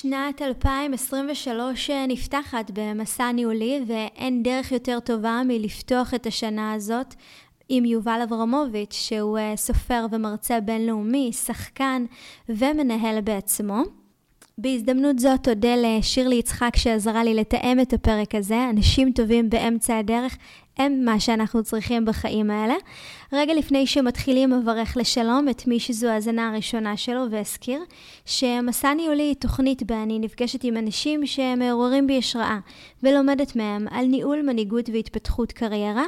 שנת 2023 נפתחת במסע ניהולי ואין דרך יותר טובה מלפתוח את השנה הזאת עם יובל אברמוביץ', שהוא אה, סופר ומרצה בינלאומי, שחקן ומנהל בעצמו. בהזדמנות זאת אודה לשירלי יצחק שעזרה לי לתאם את הפרק הזה, אנשים טובים באמצע הדרך, הם מה שאנחנו צריכים בחיים האלה. רגע לפני שמתחילים, אברך לשלום את מי שזו ההאזנה הראשונה שלו, ואזכיר שמסע ניהולי היא תוכנית בה אני נפגשת עם אנשים שמעוררים בי השראה, ולומדת מהם על ניהול, מנהיגות והתפתחות קריירה.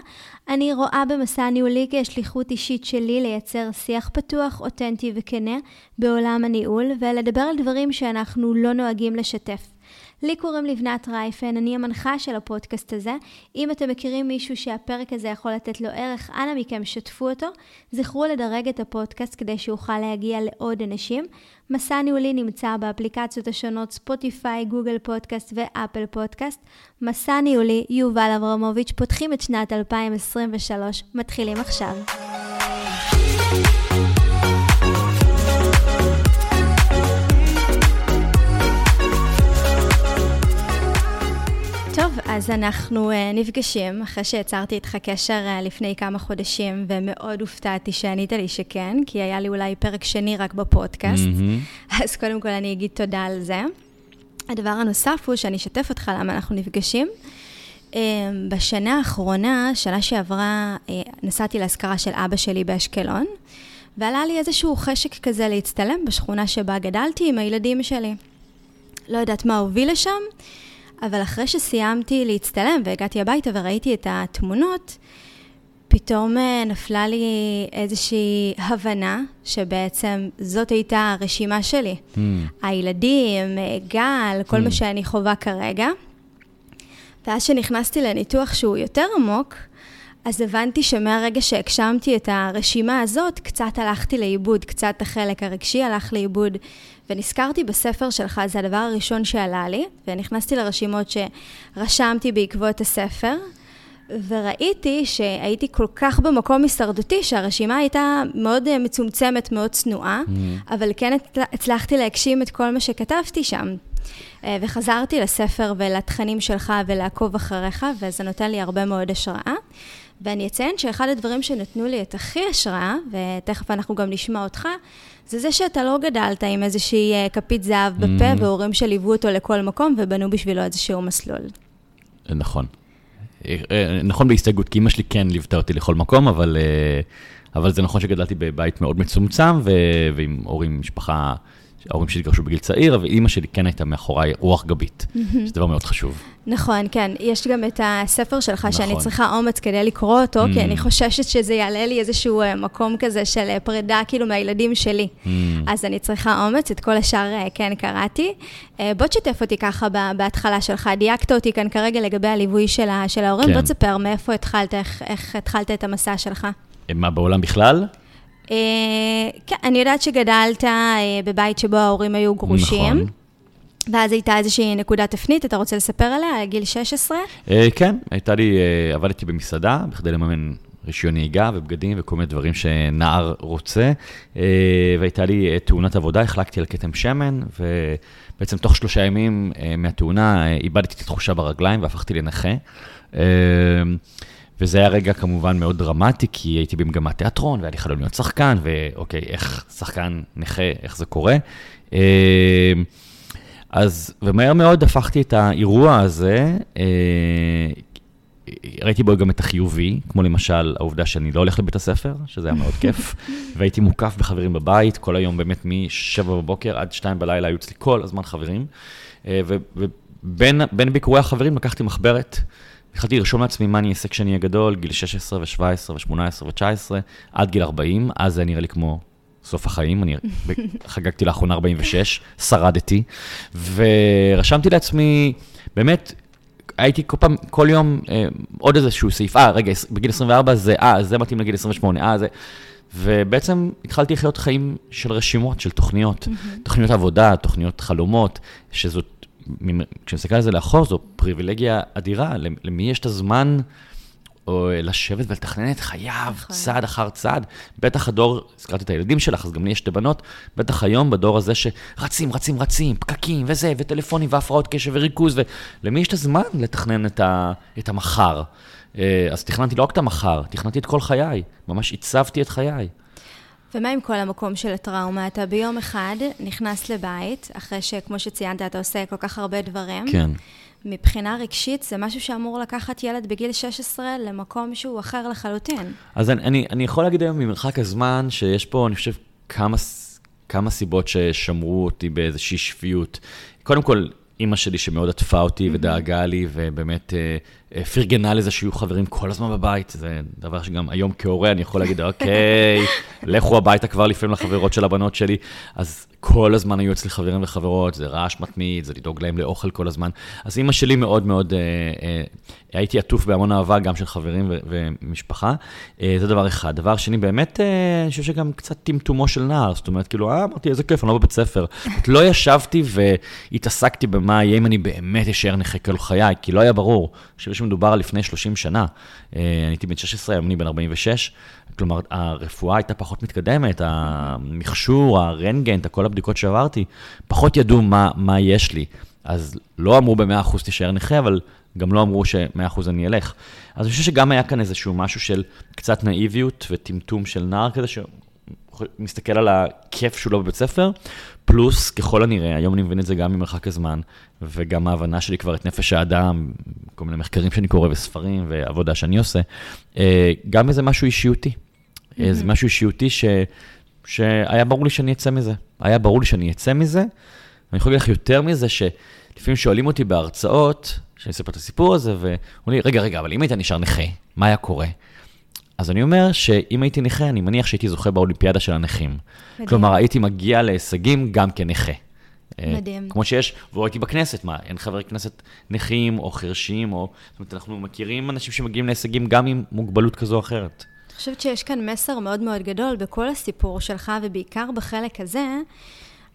אני רואה במסע הניהולי כשליחות אישית שלי לייצר שיח פתוח, אותנטי וכנה בעולם הניהול, ולדבר על דברים שאנחנו לא נוהגים לשתף. לי קוראים לבנת רייפן, אני המנחה של הפודקאסט הזה. אם אתם מכירים מישהו שהפרק הזה יכול לתת לו ערך, אנא מכם שתפו אותו. זכרו לדרג את הפודקאסט כדי שיוכל להגיע לעוד אנשים. מסע ניהולי נמצא באפליקציות השונות Spotify, Google Podcast ו Apple Podcast. מסע ניהולי, יובל אברמוביץ', פותחים את שנת 2023, מתחילים עכשיו. טוב, אז אנחנו uh, נפגשים אחרי שיצרתי איתך קשר uh, לפני כמה חודשים, ומאוד הופתעתי שענית לי שכן, כי היה לי אולי פרק שני רק בפודקאסט. Mm-hmm. אז קודם כל אני אגיד תודה על זה. הדבר הנוסף הוא שאני אשתף אותך למה אנחנו נפגשים. Uh, בשנה האחרונה, שנה שעברה, uh, נסעתי לאזכרה של אבא שלי באשקלון, ועלה לי איזשהו חשק כזה להצטלם בשכונה שבה גדלתי עם הילדים שלי. לא יודעת מה הוביל לשם. אבל אחרי שסיימתי להצטלם והגעתי הביתה וראיתי את התמונות, פתאום אה, נפלה לי איזושהי הבנה שבעצם זאת הייתה הרשימה שלי. Mm. הילדים, אה, גל, כל mm. מה שאני חווה כרגע. ואז שנכנסתי לניתוח שהוא יותר עמוק, אז הבנתי שמהרגע שהגשמתי את הרשימה הזאת, קצת הלכתי לאיבוד, קצת החלק הרגשי הלך לאיבוד, ונזכרתי בספר שלך, זה הדבר הראשון שעלה לי, ונכנסתי לרשימות שרשמתי בעקבות הספר, וראיתי שהייתי כל כך במקום הישרדותי, שהרשימה הייתה מאוד אה, מצומצמת, מאוד צנועה, mm-hmm. אבל כן הצלחתי להגשים את כל מה שכתבתי שם. אה, וחזרתי לספר ולתכנים שלך ולעקוב אחריך, וזה נותן לי הרבה מאוד השראה. ואני אציין שאחד הדברים שנתנו לי את הכי השראה, ותכף אנחנו גם נשמע אותך, זה זה שאתה לא גדלת עם איזושהי אה, כפית זהב בפה, mm. והורים שליוו אותו לכל מקום ובנו בשבילו איזשהו מסלול. נכון. אה, אה, נכון בהסתייגות, כי אמא שלי כן ליוותה אותי לכל מקום, אבל, אבל זה נכון שגדלתי בבית מאוד מצומצם, ועם הורים, משפחה ההורים שלי התגרשו בגיל צעיר, אבל אימא שלי כן הייתה מאחוריי רוח גבית, שזה דבר מאוד חשוב. נכון, כן. יש גם את הספר שלך, נכון. שאני צריכה אומץ כדי לקרוא אותו, mm. כי אני חוששת שזה יעלה לי איזשהו אה, מקום כזה של אה, פרידה, כאילו, מהילדים שלי. Mm. אז אני צריכה אומץ, את כל השאר אה, כן קראתי. בוא תשתף אותי ככה בהתחלה שלך. דייקת אותי כאן כרגע לגבי הליווי של ההורים. כן. בוא תספר מאיפה התחלת, איך, איך התחלת את המסע שלך. מה, בעולם בכלל? אה, כן, אני יודעת שגדלת אה, בבית שבו ההורים היו גרושים. נכון. ואז הייתה איזושהי נקודת תפנית, אתה רוצה לספר עליה, גיל 16? אה, כן, הייתה לי, עבדתי במסעדה, בכדי לממן רישיון נהיגה ובגדים וכל מיני דברים שנער רוצה, והייתה לי תאונת עבודה, החלקתי על כתם שמן, ובעצם תוך שלושה ימים מהתאונה איבדתי את התחושה ברגליים והפכתי לנכה. וזה היה רגע כמובן מאוד דרמטי, כי הייתי במגמת תיאטרון, והיה לי חלום להיות שחקן, ואוקיי, איך שחקן נכה, איך זה קורה. אה, אז, ומהר מאוד הפכתי את האירוע הזה, אה, ראיתי בו גם את החיובי, כמו למשל העובדה שאני לא הולך לבית הספר, שזה היה מאוד כיף, והייתי מוקף בחברים בבית, כל היום באמת מ-7 בבוקר עד 2 בלילה היו אצלי כל הזמן חברים, אה, ובין ביקורי החברים לקחתי מחברת. התחלתי לרשום לעצמי מה אני אעשה כשאני אהיה גדול, גיל 16 ו-17 ו-18 ו-19, עד גיל 40, אז זה נראה לי כמו סוף החיים, אני חגגתי לאחרונה 46, שרדתי, ורשמתי לעצמי, באמת, הייתי כל פעם, כל יום, אה, עוד איזשהו סעיף, אה, רגע, בגיל 24 זה, אה, זה מתאים לגיל 28, אה, זה... ובעצם התחלתי לחיות חיים של רשימות, של תוכניות, mm-hmm. תוכניות עבודה, תוכניות חלומות, שזאת כשאני מסתכל על זה לאחור, זו פריבילגיה אדירה, למי יש את הזמן, או לשבת ולתכנן את חייו נכון. צעד אחר צעד. בטח הדור, הזכרתי את הילדים שלך, אז גם לי יש שתי בנות, בטח היום בדור הזה שרצים, רצים, רצים, פקקים וזה, וטלפונים והפרעות קשב וריכוז, ולמי יש את הזמן לתכנן את, ה, את המחר? אה, אז תכננתי לא רק את המחר, תכננתי את כל חיי, ממש עיצבתי את חיי. ומה עם כל המקום של הטראומה? אתה ביום אחד נכנס לבית, אחרי שכמו שציינת, אתה עושה כל כך הרבה דברים. כן. מבחינה רגשית, זה משהו שאמור לקחת ילד בגיל 16 למקום שהוא אחר לחלוטין. אז אני, אני, אני יכול להגיד היום ממרחק הזמן, שיש פה, אני חושב, כמה, כמה סיבות ששמרו אותי באיזושהי שפיות. קודם כל, אימא שלי שמאוד עטפה אותי mm-hmm. ודאגה לי, ובאמת אה, פרגנה לזה שיהיו חברים כל הזמן בבית. זה דבר שגם היום כהורה אני יכול להגיד, אוקיי, לכו הביתה כבר לפעמים לחברות של הבנות שלי. אז כל הזמן היו אצלי חברים וחברות, זה רעש מתמיד, זה לדאוג להם לאוכל כל הזמן. אז אימא שלי מאוד מאוד, אה, אה, הייתי עטוף בהמון אהבה, גם של חברים ו- ומשפחה. אה, זה דבר אחד. דבר שני, באמת, אה, אני חושב שגם קצת טמטומו של נער. זאת אומרת, כאילו, אה, אמרתי, איזה כיף, אני לא בבית ספר. לא ישבתי והתעסקתי במה יהיה אם אני באמת אשאר נכה כל חיי, כי לא היה ברור. שמדובר על לפני 30 שנה. אה, אני הייתי בן 16, היום אני בן 46. כלומר, הרפואה הייתה פחות מתקדמת, המכשור, הרנטגן, כל הבדיקות שעברתי, פחות ידעו מה, מה יש לי. אז לא אמרו ב-100% תישאר נכה, אבל גם לא אמרו ש-100% אני אלך. אז אני חושב שגם היה כאן איזשהו משהו של קצת נאיביות וטמטום של נער כזה, שמסתכל על הכיף שהוא לא בבית ספר, פלוס, ככל הנראה, היום אני מבין את זה גם ממרחק הזמן, וגם ההבנה שלי כבר את נפש האדם, כל מיני מחקרים שאני קורא וספרים ועבודה שאני עושה, אה, גם איזה משהו אישיותי. איזה משהו אישיותי ש, שהיה ברור לי שאני אצא מזה. היה ברור לי שאני אצא מזה, ואני יכול להגיד לך יותר מזה, שלפעמים שואלים אותי בהרצאות, שאני אספר את הסיפור הזה, ואומרים לי, רגע, רגע, אבל אם היית נשאר נכה, מה היה קורה? אז אני אומר שאם הייתי נכה, אני מניח שהייתי זוכה באולימפיאדה של הנכים. מדהים. כלומר, הייתי מגיע להישגים גם כנכה. אה, מדהים. כמו שיש, והוא הייתי בכנסת, מה, אין חברי כנסת נכים או חרשים, או... זאת אומרת, אנחנו מכירים אנשים שמגיעים להישגים גם עם מוגבלות כזו או אחרת. אני חושבת שיש כאן מסר מאוד מאוד גדול בכל הסיפור שלך, ובעיקר בחלק הזה,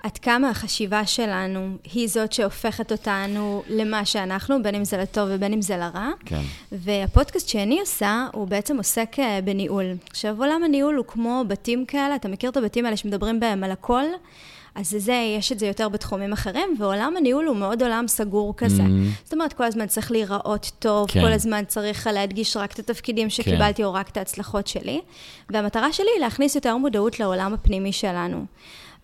עד כמה החשיבה שלנו היא זאת שהופכת אותנו למה שאנחנו, בין אם זה לטוב ובין אם זה לרע. כן. והפודקאסט שאני עושה, הוא בעצם עוסק אה, בניהול. עכשיו, עולם הניהול הוא כמו בתים כאלה, אתה מכיר את הבתים האלה שמדברים בהם על הכל? אז זה, יש את זה יותר בתחומים אחרים, ועולם הניהול הוא מאוד עולם סגור כזה. Mm-hmm. זאת אומרת, כל הזמן צריך להיראות טוב, כן. כל הזמן צריך להדגיש רק את התפקידים שקיבלתי, כן. או רק את ההצלחות שלי. והמטרה שלי היא להכניס יותר מודעות לעולם הפנימי שלנו.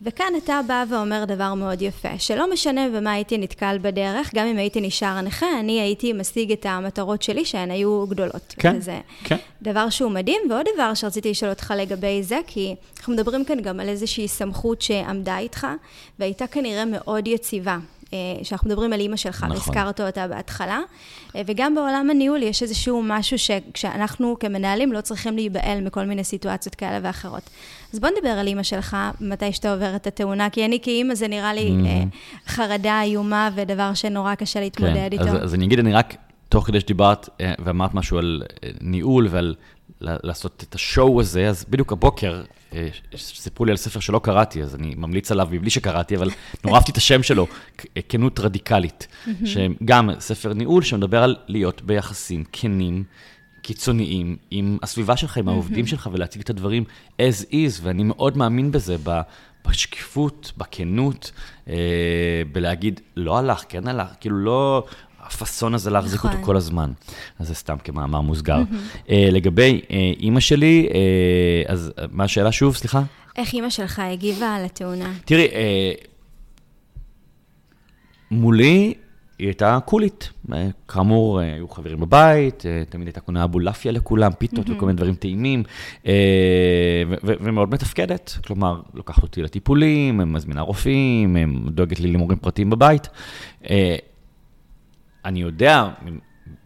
וכאן אתה בא ואומר דבר מאוד יפה, שלא משנה במה הייתי נתקל בדרך, גם אם הייתי נשאר נכה, אני הייתי משיג את המטרות שלי שהן היו גדולות. כן, וזה כן. דבר שהוא מדהים, ועוד דבר שרציתי לשאול אותך לגבי זה, כי אנחנו מדברים כאן גם על איזושהי סמכות שעמדה איתך, והייתה כנראה מאוד יציבה. אה, שאנחנו מדברים על אימא שלך, נכון. והזכרת אותה בהתחלה. אה, וגם בעולם הניהול יש איזשהו משהו שכשאנחנו כמנהלים לא צריכים להיבהל מכל מיני סיטואציות כאלה ואחרות. אז בוא נדבר על אימא שלך, מתי שאתה עובר את התאונה, כי אני כאימא זה נראה לי mm-hmm. חרדה איומה ודבר שנורא קשה להתמודד כן, איתו. אז, אז אני אגיד, אני רק, תוך כדי שדיברת ואמרת משהו על ניהול ועל לעשות את השואו הזה, אז בדיוק הבוקר סיפרו לי על ספר שלא קראתי, אז אני ממליץ עליו מבלי שקראתי, אבל נורא אהבתי את השם שלו, כנות רדיקלית. שגם ספר ניהול שמדבר על להיות ביחסים כנים, קיצוניים, עם הסביבה שלך, עם העובדים שלך, ולהציג את הדברים as is, ואני מאוד מאמין בזה, בשקיפות, בכנות, אה, בלהגיד, לא הלך, כן הלך, כאילו לא, הפאסון הזה להחזיק נכון. אותו כל הזמן. אז זה סתם כמאמר מוסגר. Mm-hmm. Uh, לגבי uh, אימא שלי, uh, אז מה השאלה שוב, סליחה? איך אימא שלך הגיבה על התאונה? תראי, uh, מולי היא הייתה קולית. כאמור, היו חברים בבית, תמיד הייתה קונה אבולעפיה לכולם, פיתות mm-hmm. וכל מיני דברים טעימים, ומאוד מתפקדת. כלומר, לוקחת אותי לטיפולים, מזמינה רופאים, דואגת לי למורים פרטיים בבית. אני יודע,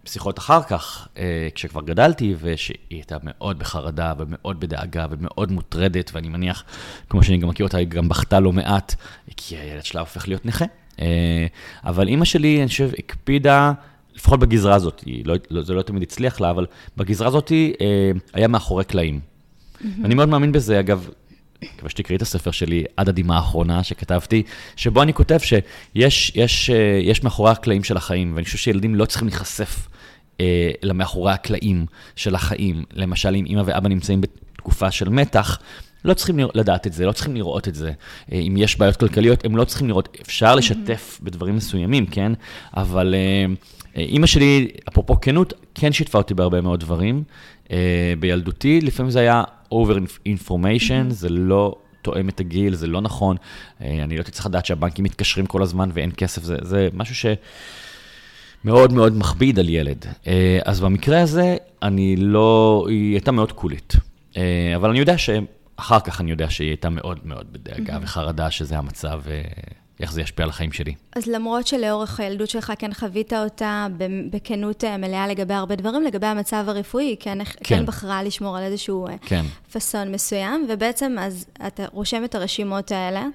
שיחות אחר כך, אה, כשכבר גדלתי, ושהיא הייתה מאוד בחרדה ומאוד בדאגה ומאוד מוטרדת, ואני מניח, כמו שאני גם מכיר אותה, היא גם בכתה לא מעט, כי הילד שלה הופך להיות נכה. אה, אבל אימא שלי, אני חושב, הקפידה, לפחות בגזרה הזאת, לא, לא, זה לא תמיד הצליח לה, אבל בגזרה הזאת אה, היה מאחורי קלעים. Mm-hmm. אני מאוד מאמין בזה, אגב, מקווה שתקראי את הספר שלי, עד הדמעה האחרונה שכתבתי, שבו אני כותב שיש יש, יש מאחורי הקלעים של החיים, ואני חושב שילדים לא צריכים להיחשף אלא מאחורי הקלעים של החיים. למשל, אם אמא ואבא נמצאים בתקופה של מתח, לא צריכים לדעת את זה, לא צריכים לראות את זה. אה, אם יש בעיות כלכליות, הם לא צריכים לראות, אפשר לשתף בדברים מסוימים, כן? אבל אה, אה, אימא שלי, אפרופו כנות, כן שיתפה אותי בהרבה מאוד דברים. בילדותי, לפעמים זה היה over information, זה לא תואם את הגיל, זה לא נכון. אני לא הייתי צריך לדעת שהבנקים מתקשרים כל הזמן ואין כסף, זה, זה משהו ש... מאוד מאוד מכביד על ילד. אז במקרה הזה, אני לא, היא הייתה מאוד קולית. אבל אני יודע אחר כך אני יודע שהיא הייתה מאוד מאוד בדאגה וחרדה שזה המצב, ואיך זה ישפיע על החיים שלי. אז למרות שלאורך הילדות שלך כן חווית אותה בכנות אה, מלאה לגבי הרבה דברים, לגבי המצב הרפואי, כן, כן. כן בחרה לשמור על איזשהו אה, כן. פאסון מסוים, ובעצם אז אתה רושם את הרשימות האלה.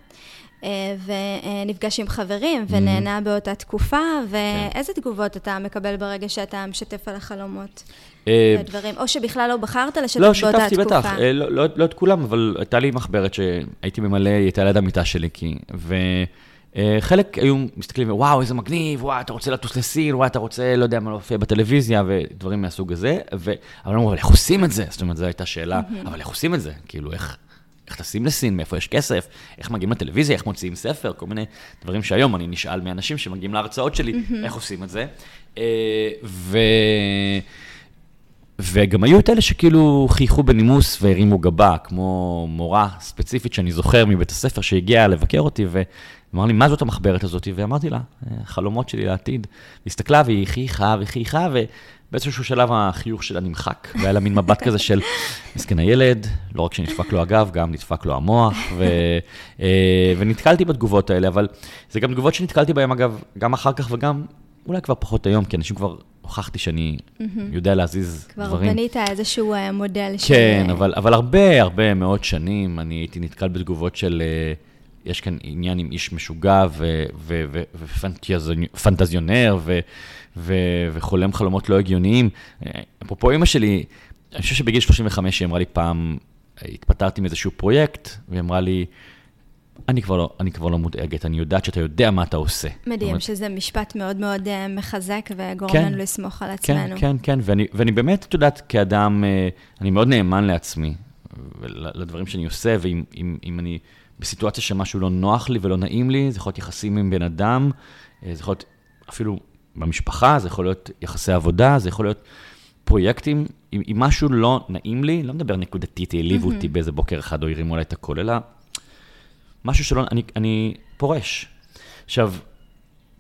אה, ונפגש עם חברים ונהנה mm-hmm. באותה תקופה, כן. ואיזה כן. תגובות אתה מקבל ברגע שאתה משתף על החלומות? אה, דברים, או שבכלל לא בחרת לשתף לא, באותה תקופה. לא, שיתפתי בטח, לא, לא, לא את כולם, אבל הייתה לי מחברת שהייתי ממלא, היא הייתה ליד המיטה שלי, כי... וחלק היו מסתכלים, וואו, איזה מגניב, וואו, אתה רוצה לטוס לסין, וואו, אתה רוצה, לא יודע מה, להופיע בטלוויזיה, ודברים מהסוג הזה, ו... אבל אמרו, אבל איך עושים את זה? זאת אומרת, זו הייתה שאלה, אבל איך עושים את זה? כאילו, איך... איך טסים לסין, מאיפה יש כסף, איך מגיעים לטלוויזיה, איך מוציאים ספר, כל מיני דברים שהיום אני נשאל מאנשים שמגיעים להרצאות שלי, איך עושים את זה. אה, ו... וגם היו את אלה שכאילו חייכו בנימוס והרימו גבה, כמו מורה ספציפית שאני זוכר מבית הספר שהגיעה לבקר אותי, ואמר לי, מה זאת המחברת הזאת? ואמרתי לה, חלומות שלי לעתיד. היא הסתכלה והיא חייכה וחייכה, ובאיזשהו שלב החיוך שלה נמחק, והיה לה מין מבט כזה של, מסכן הילד, לא רק שנדפק לו הגב, גם נדפק לו המוח, ו, אה, ונתקלתי בתגובות האלה, אבל זה גם תגובות שנתקלתי בהן, אגב, גם אחר כך וגם אולי כבר פחות היום, כי אנשים כבר הוכחתי שאני. יודע להזיז כבר דברים. כבר בנית איזשהו uh, מודל של... כן, אבל, אבל הרבה, הרבה מאוד שנים אני הייתי נתקל בתגובות של, uh, יש כאן עניין עם איש משוגע ופנטזיונר וחולם חלומות לא הגיוניים. אפרופו אימא שלי, אני חושב שבגיל 35 היא אמרה לי פעם, התפטרתי מאיזשהו פרויקט, והיא אמרה לי, אני כבר, לא, אני כבר לא מודאגת, אני יודעת שאתה יודע מה אתה עושה. מדהים, אומרת, שזה משפט מאוד מאוד uh, מחזק וגורם כן, לנו לסמוך על כן, עצמנו. כן, כן, כן, ואני, ואני באמת, את יודעת, כאדם, uh, אני מאוד נאמן לעצמי, לדברים שאני עושה, ואם אם, אם אני בסיטואציה שמשהו לא נוח לי ולא נעים לי, זה יכול להיות יחסים עם בן אדם, uh, זה יכול להיות אפילו במשפחה, זה יכול להיות יחסי עבודה, זה יכול להיות פרויקטים, אם, אם משהו לא נעים לי, לא מדבר נקודתית, העליבו mm-hmm. אותי באיזה בוקר אחד או הרימו עליי את הכל, אלא... משהו שלא, אני, אני פורש. עכשיו,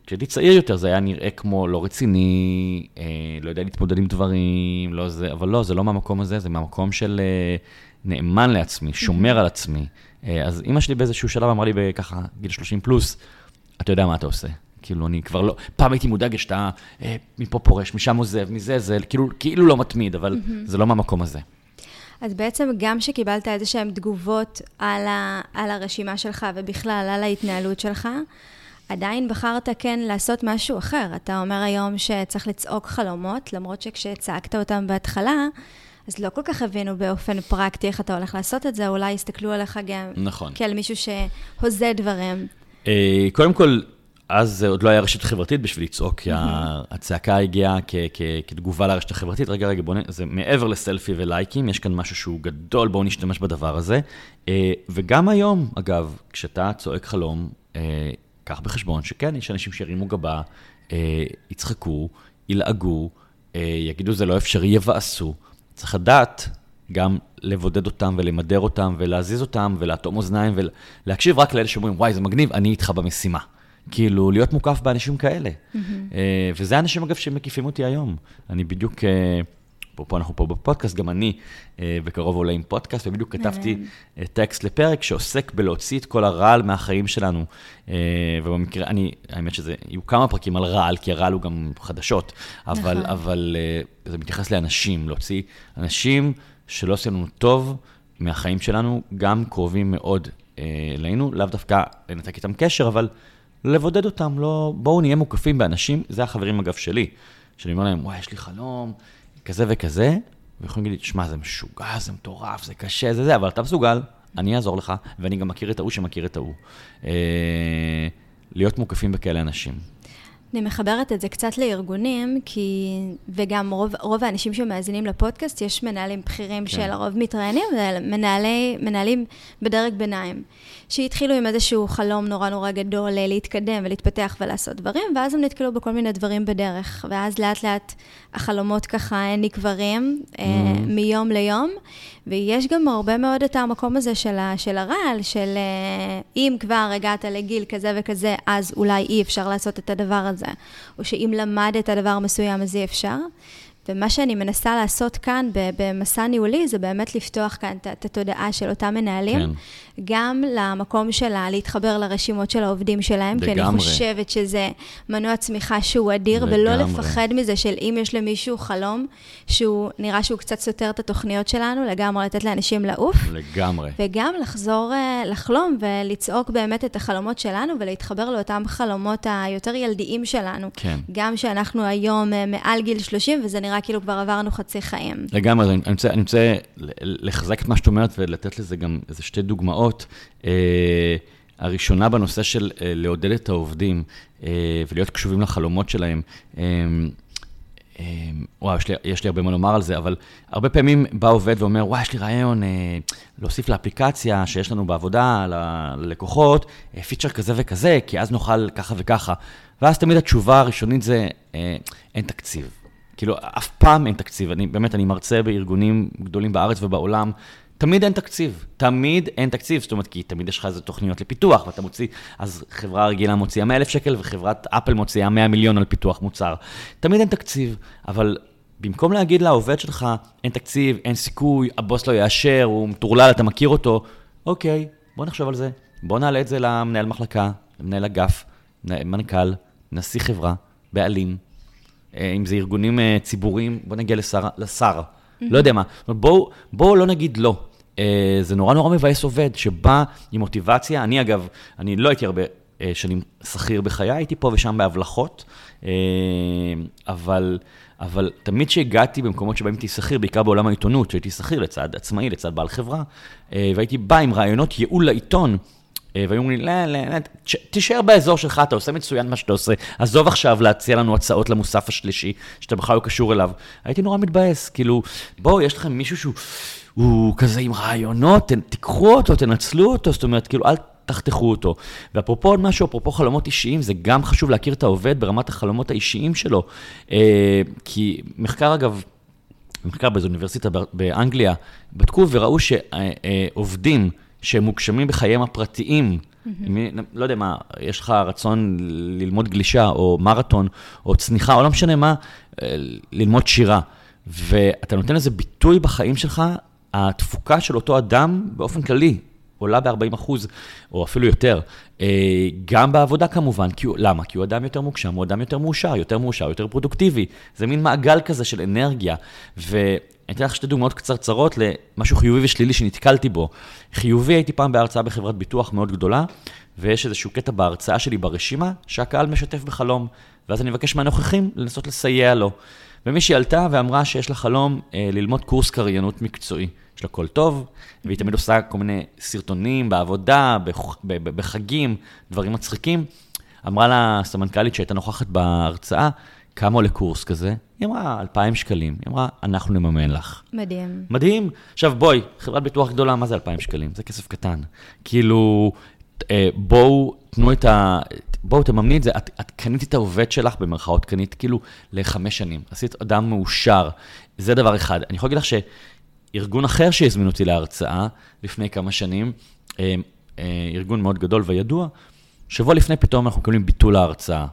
כשהייתי צעיר יותר זה היה נראה כמו לא רציני, אה, לא יודע להתמודד עם דברים, לא זה, אבל לא, זה לא מהמקום הזה, זה מהמקום של אה, נאמן לעצמי, שומר על עצמי. אה, אז אימא שלי באיזשהו שלב אמרה לי בככה, גיל 30 פלוס, אתה יודע מה אתה עושה. כאילו, אני כבר לא, פעם הייתי מודאגת שאתה אה, מפה פורש, משם עוזב, מזה זה, כאילו, כאילו לא מתמיד, אבל mm-hmm. זה לא מהמקום הזה. אז בעצם גם שקיבלת איזה שהן תגובות על, ה, על הרשימה שלך ובכלל על ההתנהלות שלך, עדיין בחרת כן לעשות משהו אחר. אתה אומר היום שצריך לצעוק חלומות, למרות שכשצעקת אותם בהתחלה, אז לא כל כך הבינו באופן פרקטי איך אתה הולך לעשות את זה, אולי הסתכלו עליך גם נכון. כאל מישהו שהוזה דברים. אה, קודם כל, אז זה עוד לא היה רשת חברתית בשביל לצעוק, כי הצעקה הגיעה כתגובה לרשת החברתית. רגע, רגע, בואו, זה מעבר לסלפי ולייקים, יש כאן משהו שהוא גדול, בואו נשתמש בדבר הזה. אה, וגם היום, אגב, כשאתה צועק חלום, אה, קח בחשבון שכן, יש אנשים שירימו גבה, יצחקו, ילעגו, יגידו זה לא אפשרי, יבאסו. צריך לדעת גם לבודד אותם ולמדר אותם ולהזיז אותם ולאטום אוזניים ולהקשיב רק לאלה שאומרים, וואי, זה מגניב, אני איתך במשימה. כאילו, להיות מוקף באנשים כאלה. Mm-hmm. וזה האנשים, אגב, שמקיפים אותי היום. אני בדיוק, אה, פה אנחנו פה בפודקאסט, גם אני אה, בקרוב עולה עם פודקאסט, ובדיוק כתבתי טקסט לפרק שעוסק בלהוציא את כל הרעל מהחיים שלנו. ובמקרה, אני, האמת שזה, יהיו כמה פרקים על רעל, כי הרעל הוא גם חדשות, אבל, נכון. אבל זה מתייחס לאנשים, להוציא אנשים שלא עושים לנו טוב מהחיים שלנו, גם קרובים מאוד אלינו, לאו דווקא לנתק איתם קשר, אבל... לבודד אותם, לא, בואו נהיה מוקפים באנשים, זה החברים אגב שלי, שאני אומר להם, וואי, יש לי חלום, כזה וכזה, ויכולים להגיד לי, שמע, זה משוגע, זה מטורף, זה קשה, זה זה, אבל אתה מסוגל, אני אעזור לך, ואני גם מכיר את ההוא שמכיר את ההוא. אה, להיות מוקפים בכאלה אנשים. אני מחברת את זה קצת לארגונים, כי, וגם רוב, רוב האנשים שמאזינים לפודקאסט, יש מנהלים בכירים כן. שלרוב מתראיינים, ומנהלים בדרג ביניים, שהתחילו עם איזשהו חלום נורא נורא גדול להתקדם ולהתפתח ולעשות דברים, ואז הם נתקלו בכל מיני דברים בדרך, ואז לאט לאט החלומות ככה נקברים mm-hmm. מיום ליום, ויש גם הרבה מאוד את המקום הזה של, של הרעל, של אה, אם כבר הגעת לגיל כזה וכזה, אז אולי אי אפשר לעשות את הדבר הזה, או שאם למדת דבר מסוים אז אי אפשר. ומה שאני מנסה לעשות כאן במסע ניהולי, זה באמת לפתוח כאן את התודעה של אותם מנהלים, כן. גם למקום שלה להתחבר לרשימות של העובדים שלהם, לגמרי. כי אני חושבת שזה מנוע צמיחה שהוא אדיר, לגמרי. ולא לפחד מזה של אם יש למישהו חלום, שהוא נראה שהוא קצת סותר את התוכניות שלנו, לגמרי לתת לאנשים לעוף. לגמרי. וגם לחזור אה, לחלום ולצעוק באמת את החלומות שלנו, ולהתחבר לאותם חלומות היותר ילדיים שלנו. כן. גם שאנחנו היום אה, מעל גיל 30, וזה נראה כאילו כבר עברנו חצי חיים. לגמרי, אני רוצה, אני רוצה לחזק את מה שאת אומרת ולתת לזה גם איזה שתי דוגמאות. אה, הראשונה בנושא של אה, לעודד את העובדים אה, ולהיות קשובים לחלומות שלהם. אה, אה, וואו, יש לי, יש לי הרבה מה לומר על זה, אבל הרבה פעמים בא עובד ואומר, וואי, יש לי רעיון אה, להוסיף לאפליקציה שיש לנו בעבודה, ללקוחות, אה, פיצ'ר כזה וכזה, כי אז נוכל ככה וככה. ואז תמיד התשובה הראשונית זה, אה, אין תקציב. כאילו, אף פעם אין תקציב. אני, באמת, אני מרצה בארגונים גדולים בארץ ובעולם. תמיד אין תקציב, תמיד אין תקציב, זאת אומרת, כי תמיד יש לך איזה תוכניות לפיתוח, ואתה מוציא, אז חברה רגילה מוציאה 100 אלף שקל, וחברת אפל מוציאה 100 מיליון על פיתוח מוצר. תמיד אין תקציב, אבל במקום להגיד לעובד שלך, אין תקציב, אין סיכוי, הבוס לא יאשר, הוא מטורלל, אתה מכיר אותו, אוקיי, בוא נחשוב על זה. בוא נעלה את זה למנהל מחלקה, למנהל אגף, מנכ"ל, נשיא חברה, בעלים, אם זה ארגונים אה, ציבוריים, בוא נגיע לשר, לשר. Mm-hmm. לא יודע מה. בואו בוא לא נגיד לא. אה, זה נורא נורא מבאס עובד, שבא עם מוטיבציה. אני אגב, אני לא הייתי הרבה שנים שכיר בחיי, הייתי פה ושם בהבלחות, אבל, אבל תמיד כשהגעתי במקומות שבהם הייתי שכיר, בעיקר בעולם העיתונות, שהייתי שכיר לצד עצמאי, לצד בעל חברה, והייתי בא עם רעיונות ייעול לעיתון, אה, והיו אומרים לי, לא, לא, לא, תישאר באזור שלך, אתה עושה מצוין מה שאתה עושה, עזוב עכשיו להציע לנו הצעות למוסף השלישי, שאתה בכלל לא קשור אליו. הייתי נורא מתבאס, כאילו, בואו, יש לכם מישהו שהוא הוא כזה עם רעיונות, תיקחו אותו, תנצלו אותו, זאת אומרת, כאילו, אל תחתכו אותו. ואפרופו עוד משהו, אפרופו חלומות אישיים, זה גם חשוב להכיר את העובד ברמת החלומות האישיים שלו. אה, כי מחקר, אגב, מחקר באיזו אוניברסיטה באנגליה, בדקו וראו שעובדים, אה, שהם מוגשמים בחייהם הפרטיים. Mm-hmm. לא יודע מה, יש לך רצון ללמוד גלישה, או מרתון, או צניחה, או לא משנה מה, אה, ללמוד שירה. ואתה נותן לזה ביטוי בחיים שלך, התפוקה של אותו אדם באופן כללי עולה ב-40 אחוז, או אפילו יותר. אה, גם בעבודה כמובן, כי למה? כי הוא אדם יותר מוגשם, הוא אדם יותר מאושר, יותר מאושר, יותר פרודוקטיבי. זה מין מעגל כזה של אנרגיה. ו... אני אתן לך שתי דוגמאות קצרצרות למשהו חיובי ושלילי שנתקלתי בו. חיובי, הייתי פעם בהרצאה בחברת ביטוח מאוד גדולה, ויש איזשהו קטע בהרצאה שלי ברשימה, שהקהל משתף בחלום, ואז אני מבקש מהנוכחים לנסות לסייע לו. ומישהי עלתה ואמרה שיש לה חלום אה, ללמוד קורס קריינות מקצועי. יש לה קול טוב, והיא תמיד עושה כל מיני סרטונים בעבודה, בחגים, דברים מצחיקים. אמרה לה סמנכ"לית שהייתה נוכחת בהרצאה, כמה עולה קורס כזה? היא אמרה, 2,000 שקלים. היא אמרה, אנחנו נממן לך. מדהים. מדהים. עכשיו, בואי, חברת ביטוח גדולה, מה זה 2,000 שקלים? זה כסף קטן. כאילו, אה, בואו, תנו את ה... בואו, תממני את זה. את, את קנית את העובד שלך, במרכאות, קנית כאילו לחמש שנים. עשית אדם מאושר. זה דבר אחד. אני יכול להגיד לך שארגון אחר שהזמין אותי להרצאה לפני כמה שנים, אה, אה, ארגון מאוד גדול וידוע, שבוע לפני פתאום אנחנו מקבלים ביטול ההרצאה.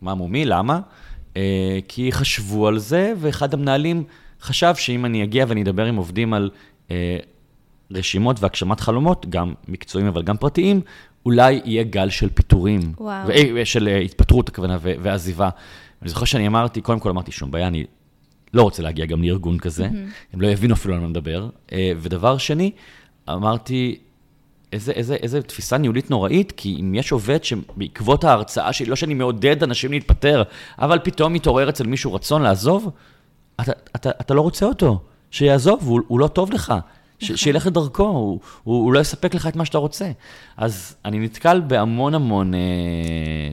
מה מומי? למה? אה, כי חשבו על זה, ואחד המנהלים חשב שאם אני אגיע ואני אדבר עם עובדים על אה, רשימות והגשמת חלומות, גם מקצועיים אבל גם פרטיים, אולי יהיה גל של פיטורים. וואו. ו- של התפטרות, הכוונה, ו- ועזיבה. אני זוכר שאני אמרתי, קודם כל אמרתי, שום בעיה, אני לא רוצה להגיע גם לארגון כזה, mm-hmm. הם לא יבינו אפילו על מה מדבר. ודבר שני, אמרתי, איזה, איזה, איזה תפיסה ניהולית נוראית, כי אם יש עובד שבעקבות ההרצאה שלי, לא שאני מעודד אנשים להתפטר, אבל פתאום מתעורר אצל מישהו רצון לעזוב, אתה, אתה, אתה לא רוצה אותו, שיעזוב, הוא, הוא לא טוב לך, ש, נכון. שילך לדרכו, הוא, הוא, הוא לא יספק לך את מה שאתה רוצה. אז אני נתקל בהמון המון אה,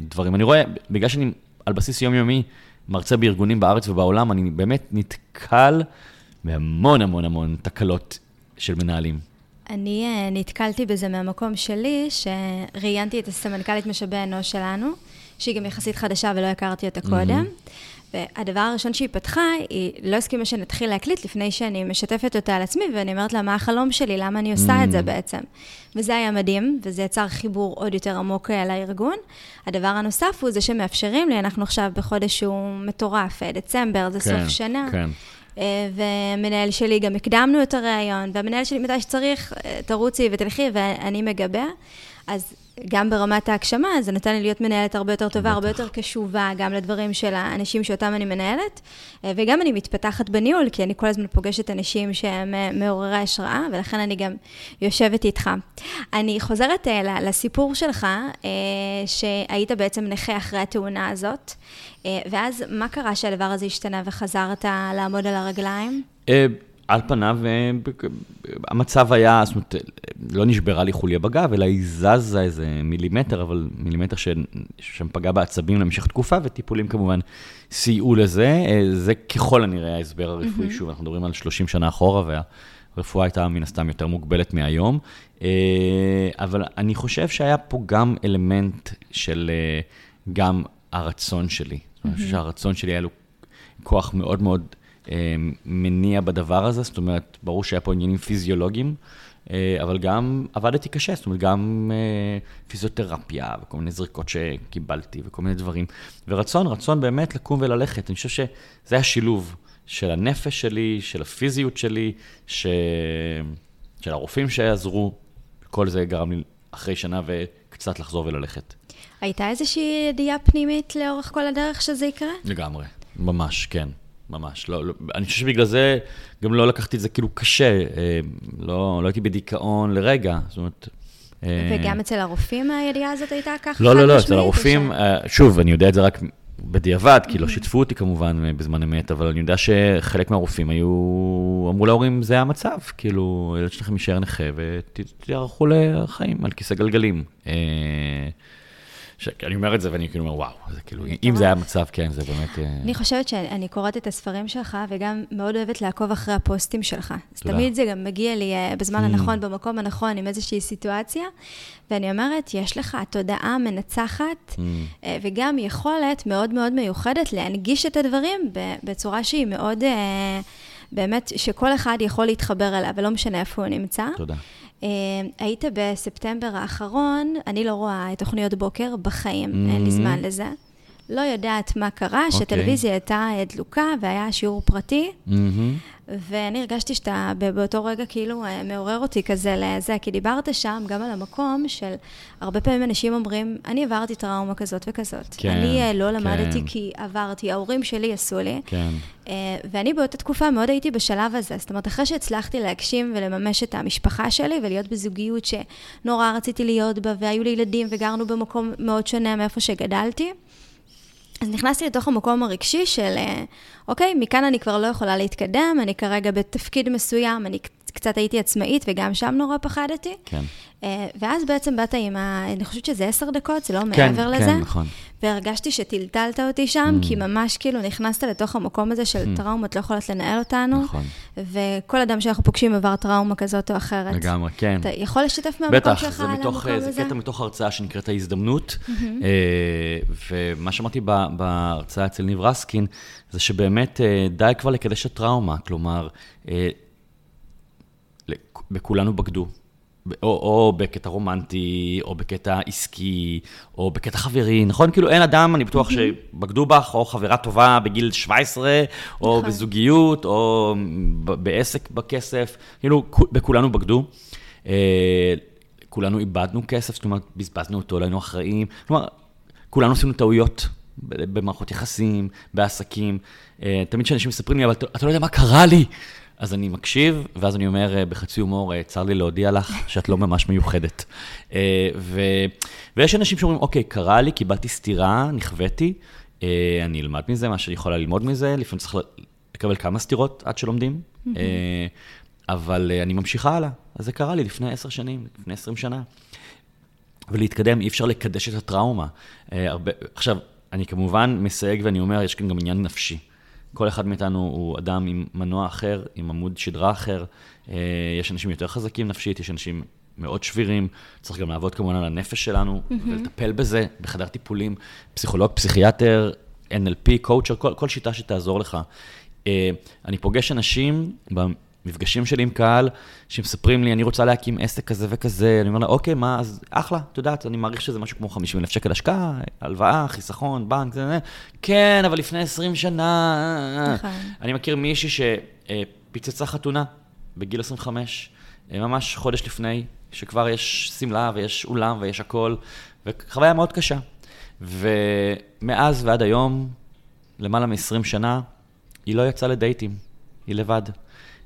דברים. אני רואה, בגלל שאני על בסיס יומיומי מרצה בארגונים בארץ ובעולם, אני באמת נתקל בהמון המון המון תקלות של מנהלים. אני uh, נתקלתי בזה מהמקום שלי, שראיינתי את הסמנכ"לית משאבי אנוש שלנו, שהיא גם יחסית חדשה ולא הכרתי אותה קודם. והדבר הראשון שהיא פתחה, היא לא הסכימה שנתחיל להקליט לפני שאני משתפת אותה על עצמי, ואני אומרת לה, מה החלום שלי, למה אני עושה את זה בעצם. וזה היה מדהים, וזה יצר חיבור עוד יותר עמוק אה, לארגון. הדבר הנוסף הוא זה שמאפשרים לי, אנחנו עכשיו בחודש שהוא מטורף, אה, דצמבר, זה כן, סוף שנה. כן. אה, ומנהל שלי, גם הקדמנו את הראיון, והמנהל שלי, מתי שצריך, תרוצי ותלכי, ואני מגבה. אז גם ברמת ההגשמה, זה נתן לי להיות מנהלת הרבה יותר טובה, הרבה יותר קשובה, גם לדברים של האנשים שאותם אני מנהלת, אה, וגם אני מתפתחת בניהול, כי אני כל הזמן פוגשת אנשים שהם אה, מעוררי השראה, ולכן אני גם יושבת איתך. אני חוזרת אה, לסיפור שלך, שהיית בעצם נכה אחרי התאונה הזאת, ואז מה קרה שהדבר הזה השתנה וחזרת לעמוד על הרגליים? על פניו, אה, המצב היה, זאת אומרת, לא נשברה לי חוליה בגב, אלא היא זזה איזה מילימטר, אבל מילימטר ששם פגע בעצבים למשך תקופה, וטיפולים כמובן סייעו לזה. אה, זה ככל הנראה ההסבר הרפואי, שוב, אנחנו מדברים על 30 שנה אחורה, והרפואה הייתה מן הסתם יותר מוגבלת מהיום. אה, אבל אני חושב שהיה פה גם אלמנט של גם הרצון שלי. אני חושב שהרצון שלי היה לו כוח מאוד מאוד... אה, מניע בדבר הזה, זאת אומרת, ברור שהיה פה עניינים פיזיולוגיים, אה, אבל גם עבדתי קשה, זאת אומרת, גם אה, פיזיותרפיה וכל מיני זריקות שקיבלתי וכל מיני דברים. ורצון, רצון באמת לקום וללכת. אני חושב שזה השילוב של הנפש שלי, של הפיזיות שלי, ש... של הרופאים שעזרו, כל זה גרם לי אחרי שנה וקצת לחזור וללכת. הייתה איזושהי ידיעה פנימית לאורך כל הדרך שזה יקרה? לגמרי, ממש, כן. ממש. לא, לא, אני חושב שבגלל זה גם לא לקחתי את זה כאילו קשה. אה, לא, לא הייתי בדיכאון לרגע. זאת אומרת... אה, וגם אצל הרופאים הידיעה הזאת הייתה ככה לא, לא, לא, אצל הרופאים, ש... אה, שוב, אני יודע את זה רק בדיעבד, כי לא שיתפו אותי כמובן בזמן אמת, אבל אני יודע שחלק מהרופאים היו, אמרו להורים, זה המצב, כאילו, הילד שלכם יישאר נכה ותיערכו לחיים על כיסא גלגלים. שאני אומר את זה ואני כאילו אומר, וואו, זה כאילו, אם זה היה מצב, כן, זה באמת... אה, אני חושבת שאני קוראת את הספרים שלך, וגם מאוד אוהבת לעקוב אחרי הפוסטים שלך. אז תמיד זה גם מגיע לי אה, בזמן mm. הנכון, במקום הנכון, עם איזושהי סיטואציה, ואני אומרת, יש לך תודעה מנצחת, mm. אה, וגם יכולת מאוד מאוד מיוחדת להנגיש את הדברים בצורה שהיא מאוד... באמת, שכל אחד יכול להתחבר אליה, ולא משנה איפה הוא נמצא. תודה. Uh, היית בספטמבר האחרון, אני לא רואה תוכניות בוקר בחיים, mm-hmm. אין לי mm-hmm. זמן לזה. לא יודעת מה קרה, okay. אוקיי. שהטלוויזיה הייתה דלוקה והיה שיעור פרטי. Mm-hmm. ואני הרגשתי שאתה באותו רגע כאילו אה, מעורר אותי כזה לזה, כי דיברת שם גם על המקום של, הרבה פעמים אנשים אומרים, אני עברתי טראומה כזאת וכזאת. כן, אני אה, לא למדתי כן. כי עברתי, ההורים שלי עשו לי. כן. אה, ואני באותה תקופה מאוד הייתי בשלב הזה. זאת אומרת, אחרי שהצלחתי להגשים ולממש את המשפחה שלי ולהיות בזוגיות שנורא רציתי להיות בה, והיו לי ילדים וגרנו במקום מאוד שונה מאיפה שגדלתי, אז נכנסתי לתוך המקום הרגשי של, אוקיי, מכאן אני כבר לא יכולה להתקדם, אני כרגע בתפקיד מסוים, אני קצת הייתי עצמאית וגם שם נורא פחדתי. כן. אה, ואז בעצם באת עם ה... אני חושבת שזה עשר דקות, זה לא כן, מעבר כן, לזה. כן, נכון. והרגשתי שטלטלת אותי שם, mm. כי ממש כאילו נכנסת לתוך המקום הזה של mm. טראומות, לא יכולות לנהל אותנו. נכון. וכל אדם שאנחנו פוגשים עבר טראומה כזאת או אחרת. לגמרי, כן. אתה יכול לשתף מהמקום שלך על המקום הזה? בטח, זה קטע מתוך הרצאה שנקראת ההזדמנות. Mm-hmm. ומה שאמרתי בהרצאה אצל ניב רסקין, זה שבאמת אה, די כבר לקדש הטראומה. כלומר, בכולנו בגדו. או, או בקטע רומנטי, או בקטע עסקי, או בקטע חברי, נכון? כאילו אין אדם, אני בטוח שבגדו בך, או חברה טובה בגיל 17, או נכון. בזוגיות, או בעסק בכסף, כאילו בכולנו בגדו. אה, כולנו איבדנו כסף, זאת אומרת, בזבזנו אותו, לא היינו אחראים. כלומר, כולנו עשינו טעויות במערכות יחסים, בעסקים. אה, תמיד כשאנשים מספרים לי, אבל אתה לא יודע מה קרה לי. אז אני מקשיב, ואז אני אומר אה, בחצי הומור, אה, צר לי להודיע לך שאת לא ממש מיוחדת. אה, ו... ויש אנשים שאומרים, אוקיי, קרה לי, קיבלתי סטירה, נכוויתי, אני אלמד מזה, מה שאני יכולה ללמוד מזה, לפעמים צריך לקבל כמה סטירות עד שלומדים, אבל אני ממשיכה הלאה. אז זה קרה לי לפני עשר שנים, לפני עשרים שנה. ולהתקדם, אי אפשר לקדש את הטראומה. הרבה... עכשיו, אני כמובן מסייג ואני אומר, יש כאן גם עניין נפשי. כל אחד מאיתנו הוא אדם עם מנוע אחר, עם עמוד שדרה אחר. אה, יש אנשים יותר חזקים נפשית, יש אנשים מאוד שבירים. צריך גם לעבוד כמובן על הנפש שלנו, mm-hmm. ולטפל בזה בחדר טיפולים, פסיכולוג, פסיכיאטר, NLP, קואוצ'ר, כל, כל שיטה שתעזור לך. אה, אני פוגש אנשים במפגשים שלי עם קהל, שמספרים לי, אני רוצה להקים עסק כזה וכזה, אני אומר לה, אוקיי, מה, אז אחלה, את יודעת, אני מעריך שזה משהו כמו 50 אלף שקל השקעה, הלוואה, חיסכון, בנק, זה, זה, כן, אבל לפני 20 שנה... נכון. אני מכיר מישהי שפיצצה חתונה בגיל 25, ממש חודש לפני, שכבר יש שמלה ויש אולם ויש הכל, וחוויה מאוד קשה. ומאז ועד היום, למעלה מ-20 שנה, היא לא יצאה לדייטים, היא לבד.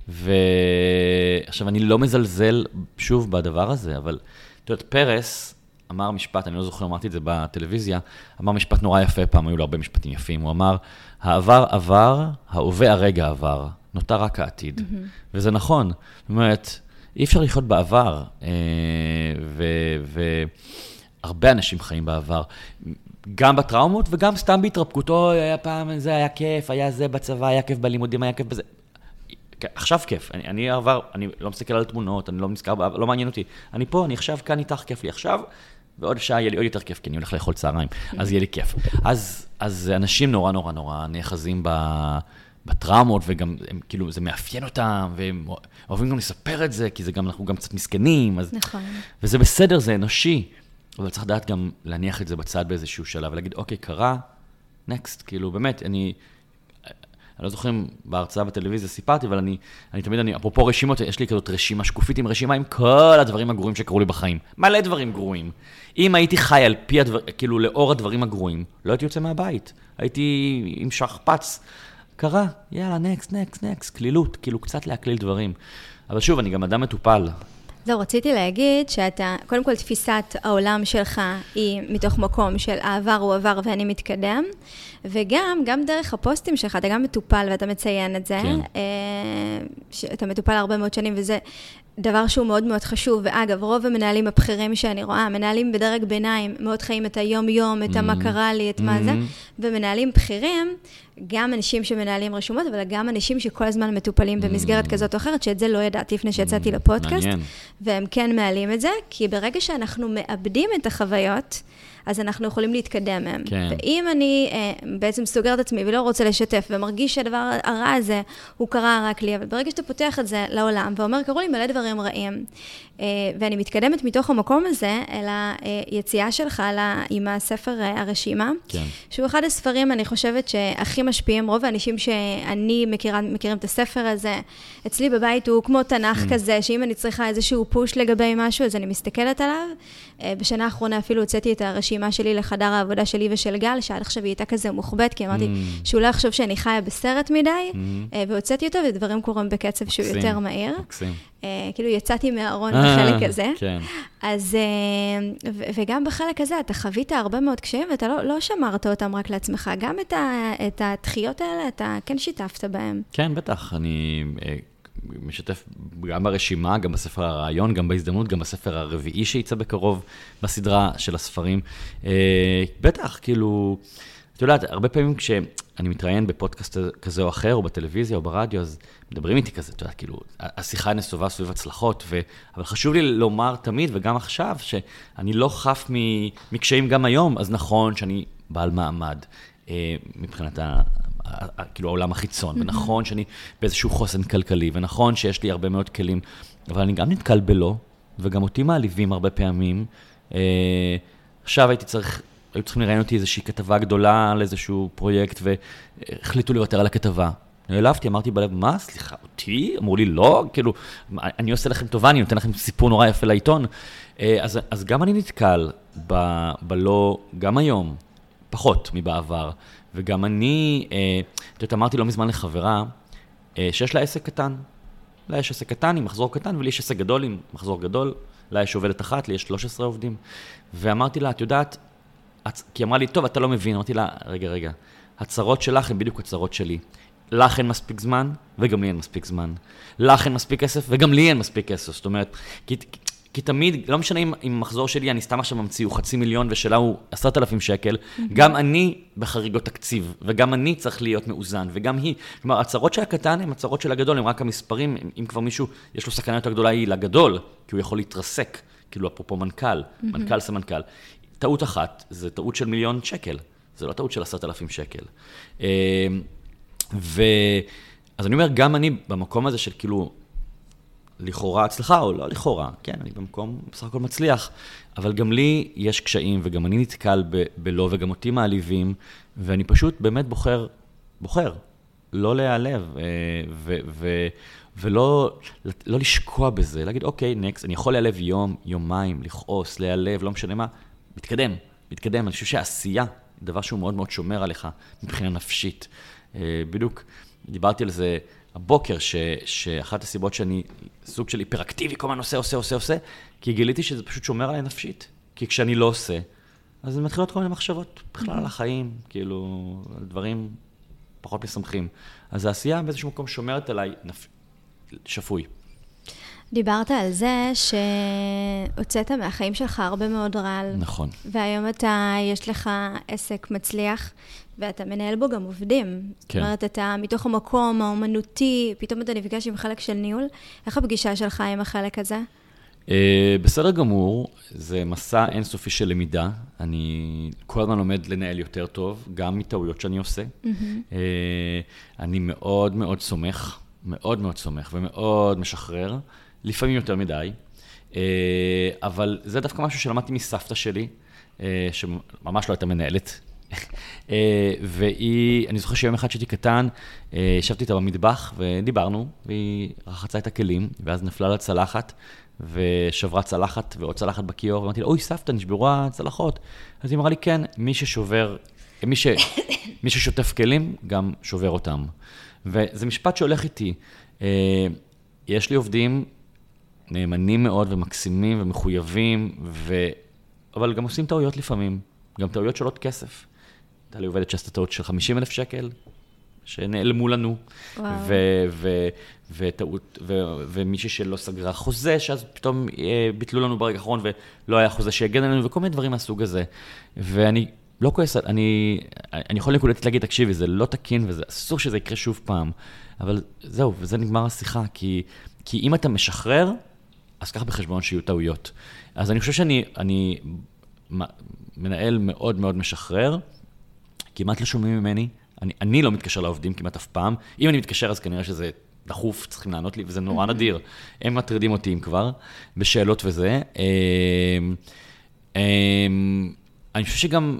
ועכשיו, אני לא מזלזל שוב בדבר הזה, אבל את יודעת, פרס אמר משפט, אני לא זוכר, אמרתי את זה בטלוויזיה, אמר משפט נורא יפה, פעם היו לו הרבה משפטים יפים, הוא אמר, העבר עבר, ההווה הרגע עבר, נותר רק העתיד. Mm-hmm. וזה נכון, זאת אומרת, אי אפשר לחיות בעבר, אה, והרבה אנשים חיים בעבר. גם בטראומות וגם סתם בהתרפקותו, היה פעם זה, היה כיף, היה זה בצבא, היה כיף בלימודים, היה כיף בזה. עכשיו כיף, אני, אני עבר, אני לא מסתכל על תמונות, אני לא נזכר, לא מעניין אותי. אני פה, אני עכשיו כאן איתך, כיף לי עכשיו, ועוד שעה יהיה לי עוד יותר כיף, כי אני הולך לאכול צהריים, אז יהיה לי כיף. אז, אז אנשים נורא נורא נורא נאחזים ב... בטראומות, וגם, הם, כאילו, זה מאפיין אותם, והם אוהבים גם לספר את זה, כי זה גם, אנחנו גם קצת מסכנים, אז... נכון. וזה בסדר, זה אנושי, אבל צריך לדעת גם להניח את זה בצד באיזשהו שלב, ולהגיד, אוקיי, קרה, נקסט, כאילו, באמת, אני... אני לא זוכר אם בהרצאה בטלוויזיה סיפרתי, אבל אני, אני תמיד, אני, אפרופו רשימות, יש לי כזאת רשימה שקופית עם רשימה עם כל הדברים הגרועים שקרו לי בחיים. מלא דברים גרועים. אם הייתי חי על פי הדבר, כאילו, לאור הדברים הגרועים, לא הייתי יוצא מהבית. הייתי עם שכפ"ץ. קרה, יאללה, נקסט, נקסט, נקסט, קלילות, כאילו קצת להקליל דברים. אבל שוב, אני גם אדם מטופל. זהו, רציתי להגיד שאתה, קודם כל תפיסת העולם שלך היא מתוך מקום של העבר הוא עבר ואני מתקדם, וגם, גם דרך הפוסטים שלך, אתה גם מטופל ואתה מציין את זה. כן. אה, אתה מטופל הרבה מאוד שנים, וזה דבר שהוא מאוד מאוד חשוב. ואגב, רוב המנהלים הבכירים שאני רואה, מנהלים בדרג ביניים, מאוד חיים את היום-יום, את mm-hmm. מה קרה לי, את mm-hmm. מה זה, mm-hmm. ומנהלים בכירים, גם אנשים שמנהלים רשומות, אבל גם אנשים שכל הזמן מטופלים במסגרת mm. כזאת או אחרת, שאת זה לא ידעתי לפני שיצאתי mm. לפודקאסט. מעניין. והם כן מעלים את זה, כי ברגע שאנחנו מאבדים את החוויות, אז אנחנו יכולים להתקדם מהם. כן. ואם אני אה, בעצם סוגר את עצמי ולא רוצה לשתף, ומרגיש שהדבר הרע הזה, הוא קרה רק לי, אבל ברגע שאתה פותח את זה לעולם, ואומר, קרו לי מלא דברים רעים, אה, ואני מתקדמת מתוך המקום הזה אל היציאה שלך לה, עם הספר אה, הרשימה, כן. שהוא אחד הספרים, אני חושבת, שהכי משפיעים, רוב האנשים שאני מכירה, מכירים את הספר הזה, אצלי בבית הוא כמו תנ"ך mm. כזה, שאם אני צריכה איזשהו פוש לגבי משהו, אז אני מסתכלת עליו. אה, בשנה האחרונה אפילו הוצאתי את הרשימה שלי לחדר העבודה שלי ושל גל, שעד עכשיו היא הייתה כזה מוחבאת, כי אמרתי mm. שהוא לא יחשוב שאני חיה בסרט מדי, mm. והוצאתי אותו, ודברים קורים בקצב שהוא יותר מהיר. מקסים. אה, כאילו יצאתי מהארון בחלק הזה. כן. אז, וגם בחלק הזה, אתה חווית הרבה מאוד קשיים, ואתה לא, לא שמרת אותם רק לעצמך, גם את, ה, את הדחיות האלה, אתה כן שיתפת בהם. כן, בטח. אני משתף גם ברשימה, גם בספר הרעיון, גם בהזדמנות, גם בספר הרביעי שיצא בקרוב בסדרה של הספרים. אה, בטח, כאילו, את יודעת, הרבה פעמים כשאני מתראיין בפודקאסט כזה או אחר, או בטלוויזיה או ברדיו, אז מדברים איתי כזה, את יודעת, כאילו, השיחה נסובה סביב הצלחות, ו... אבל חשוב לי לומר תמיד, וגם עכשיו, שאני לא חף מקשיים גם היום, אז נכון שאני בעל מעמד. אה, מבחינת כאילו העולם החיצון. ונכון שאני באיזשהו חוסן כלכלי, ונכון שיש לי הרבה מאוד כלים, אבל אני גם נתקל בלא, וגם אותי מעליבים הרבה פעמים. אה, עכשיו הייתי צריך, היו צריכים לראיין אותי איזושהי כתבה גדולה על איזשהו פרויקט, והחליטו לוותר על הכתבה. נעלבתי, אמרתי בלב, מה, סליחה, אותי? אמרו לי, לא, כאילו, אני עושה לכם טובה, אני נותן לכם סיפור נורא יפה לעיתון. אה, אז, אז גם אני נתקל ב, בלא, גם היום, פחות מבעבר. וגם אני, אה, את יודעת, אמרתי לא מזמן לחברה, אה, שיש לה עסק קטן. לה יש עסק קטן עם מחזור קטן, ולי יש עסק גדול עם מחזור גדול. לה יש עובדת אחת, לי יש 13 עובדים. ואמרתי לה, את יודעת, כי היא אמרה לי, טוב, אתה לא מבין. אמרתי לה, רגע, רגע, הצרות שלך הן בדיוק הצרות שלי. לך אין מספיק זמן, וגם לי אין מספיק זמן. לך אין מספיק כסף, וגם לי אין מספיק כסף. זאת אומרת, כי כי תמיד, לא משנה אם, אם המחזור שלי, אני סתם עכשיו ממציא, הוא חצי מיליון ושלה הוא עשרת אלפים שקל. גם אני בחריגות תקציב, וגם אני צריך להיות מאוזן, וגם היא. כלומר, הצהרות של הקטן הן הצהרות של הגדול, הן רק המספרים, אם כבר מישהו, יש לו סכנה יותר גדולה, היא לגדול, כי הוא יכול להתרסק, כאילו אפרופו מנכ"ל. מנכ"ל סמנכ"ל. טעות אחת, זה טעות של מיליון שקל, זה לא טעות של עשרת אלפים שקל. אמ, ו... אז אני אומר, גם אני במקום הזה של כאילו, לכאורה הצלחה, או לא לכאורה, כן, אני במקום בסך הכל מצליח, אבל גם לי יש קשיים, וגם אני נתקל ב- בלא, וגם אותי מעליבים, ואני פשוט באמת בוחר, בוחר, לא להיעלב, אה, ו- ו- ולא לא לשקוע בזה, להגיד, אוקיי, נקסט, אני יכול להיעלב יום, יומיים, לכעוס, להיעלב, לא משנה מה, מתקדם, מתקדם. אני חושב שעשייה, דבר שהוא מאוד מאוד שומר עליך מבחינה נפשית. אה, בדיוק דיברתי על זה הבוקר, ש, שאחת הסיבות שאני סוג של היפראקטיבי, כל הזמן עושה, עושה, עושה, עושה, כי גיליתי שזה פשוט שומר עליי נפשית. כי כשאני לא עושה, אז מתחילות כל מיני מחשבות בכלל על החיים, כאילו, על דברים פחות משמחים. אז העשייה באיזשהו מקום שומרת עליי נפ... שפוי. דיברת על זה שהוצאת מהחיים שלך הרבה מאוד רעל. נכון. והיום אתה, יש לך עסק מצליח, ואתה מנהל בו גם עובדים. כן. זאת אומרת, אתה מתוך המקום האומנותי, פתאום אתה נפגש עם חלק של ניהול. איך הפגישה שלך עם החלק הזה? Uh, בסדר גמור, זה מסע אינסופי של למידה. אני כל הזמן לומד לנהל יותר טוב, גם מטעויות שאני עושה. Mm-hmm. Uh, אני מאוד מאוד סומך, מאוד מאוד סומך ומאוד משחרר. לפעמים יותר מדי, אה, אבל זה דווקא משהו שלמדתי מסבתא שלי, אה, שממש לא הייתה מנהלת. אה, והיא, אני זוכר שיום אחד כשהייתי קטן, ישבתי איתה במטבח ודיברנו, והיא רחצה את הכלים, ואז נפלה לה צלחת, ושברה צלחת ועוד צלחת בכיור, ואמרתי לה, אוי, סבתא, נשברו הצלחות. אז היא אמרה לי, כן, מי ששובר, מי, ש, מי ששוטף כלים, גם שובר אותם. וזה משפט שהולך איתי. יש לי עובדים נאמנים מאוד ומקסימים ומחויבים, ו... אבל גם עושים טעויות לפעמים, גם טעויות שעולות כסף. הייתה לי עובדת שעשתה טעות של 50 אלף שקל, שנעלמו לנו, וטעות, ומישהי שלא סגרה חוזה, שאז פתאום אה, ביטלו לנו ברגע האחרון ולא היה חוזה שיגן עלינו, וכל מיני דברים מהסוג הזה. ואני לא כועס, אני, אני יכול נקודתית להגיד, תקשיבי, זה לא תקין ואסור שזה יקרה שוב פעם. אבל זהו, וזה נגמר השיחה, כי, כי אם אתה משחרר, אז קח בחשבון שיהיו טעויות. אז אני חושב שאני אני מנהל מאוד מאוד משחרר, כמעט לא שומעים ממני, אני, אני לא מתקשר לעובדים כמעט אף פעם, אם אני מתקשר אז כנראה שזה דחוף, צריכים לענות לי, וזה נורא נדיר. הם מטרידים אותי אם כבר, בשאלות וזה. אמ, אמ, אני חושב שגם,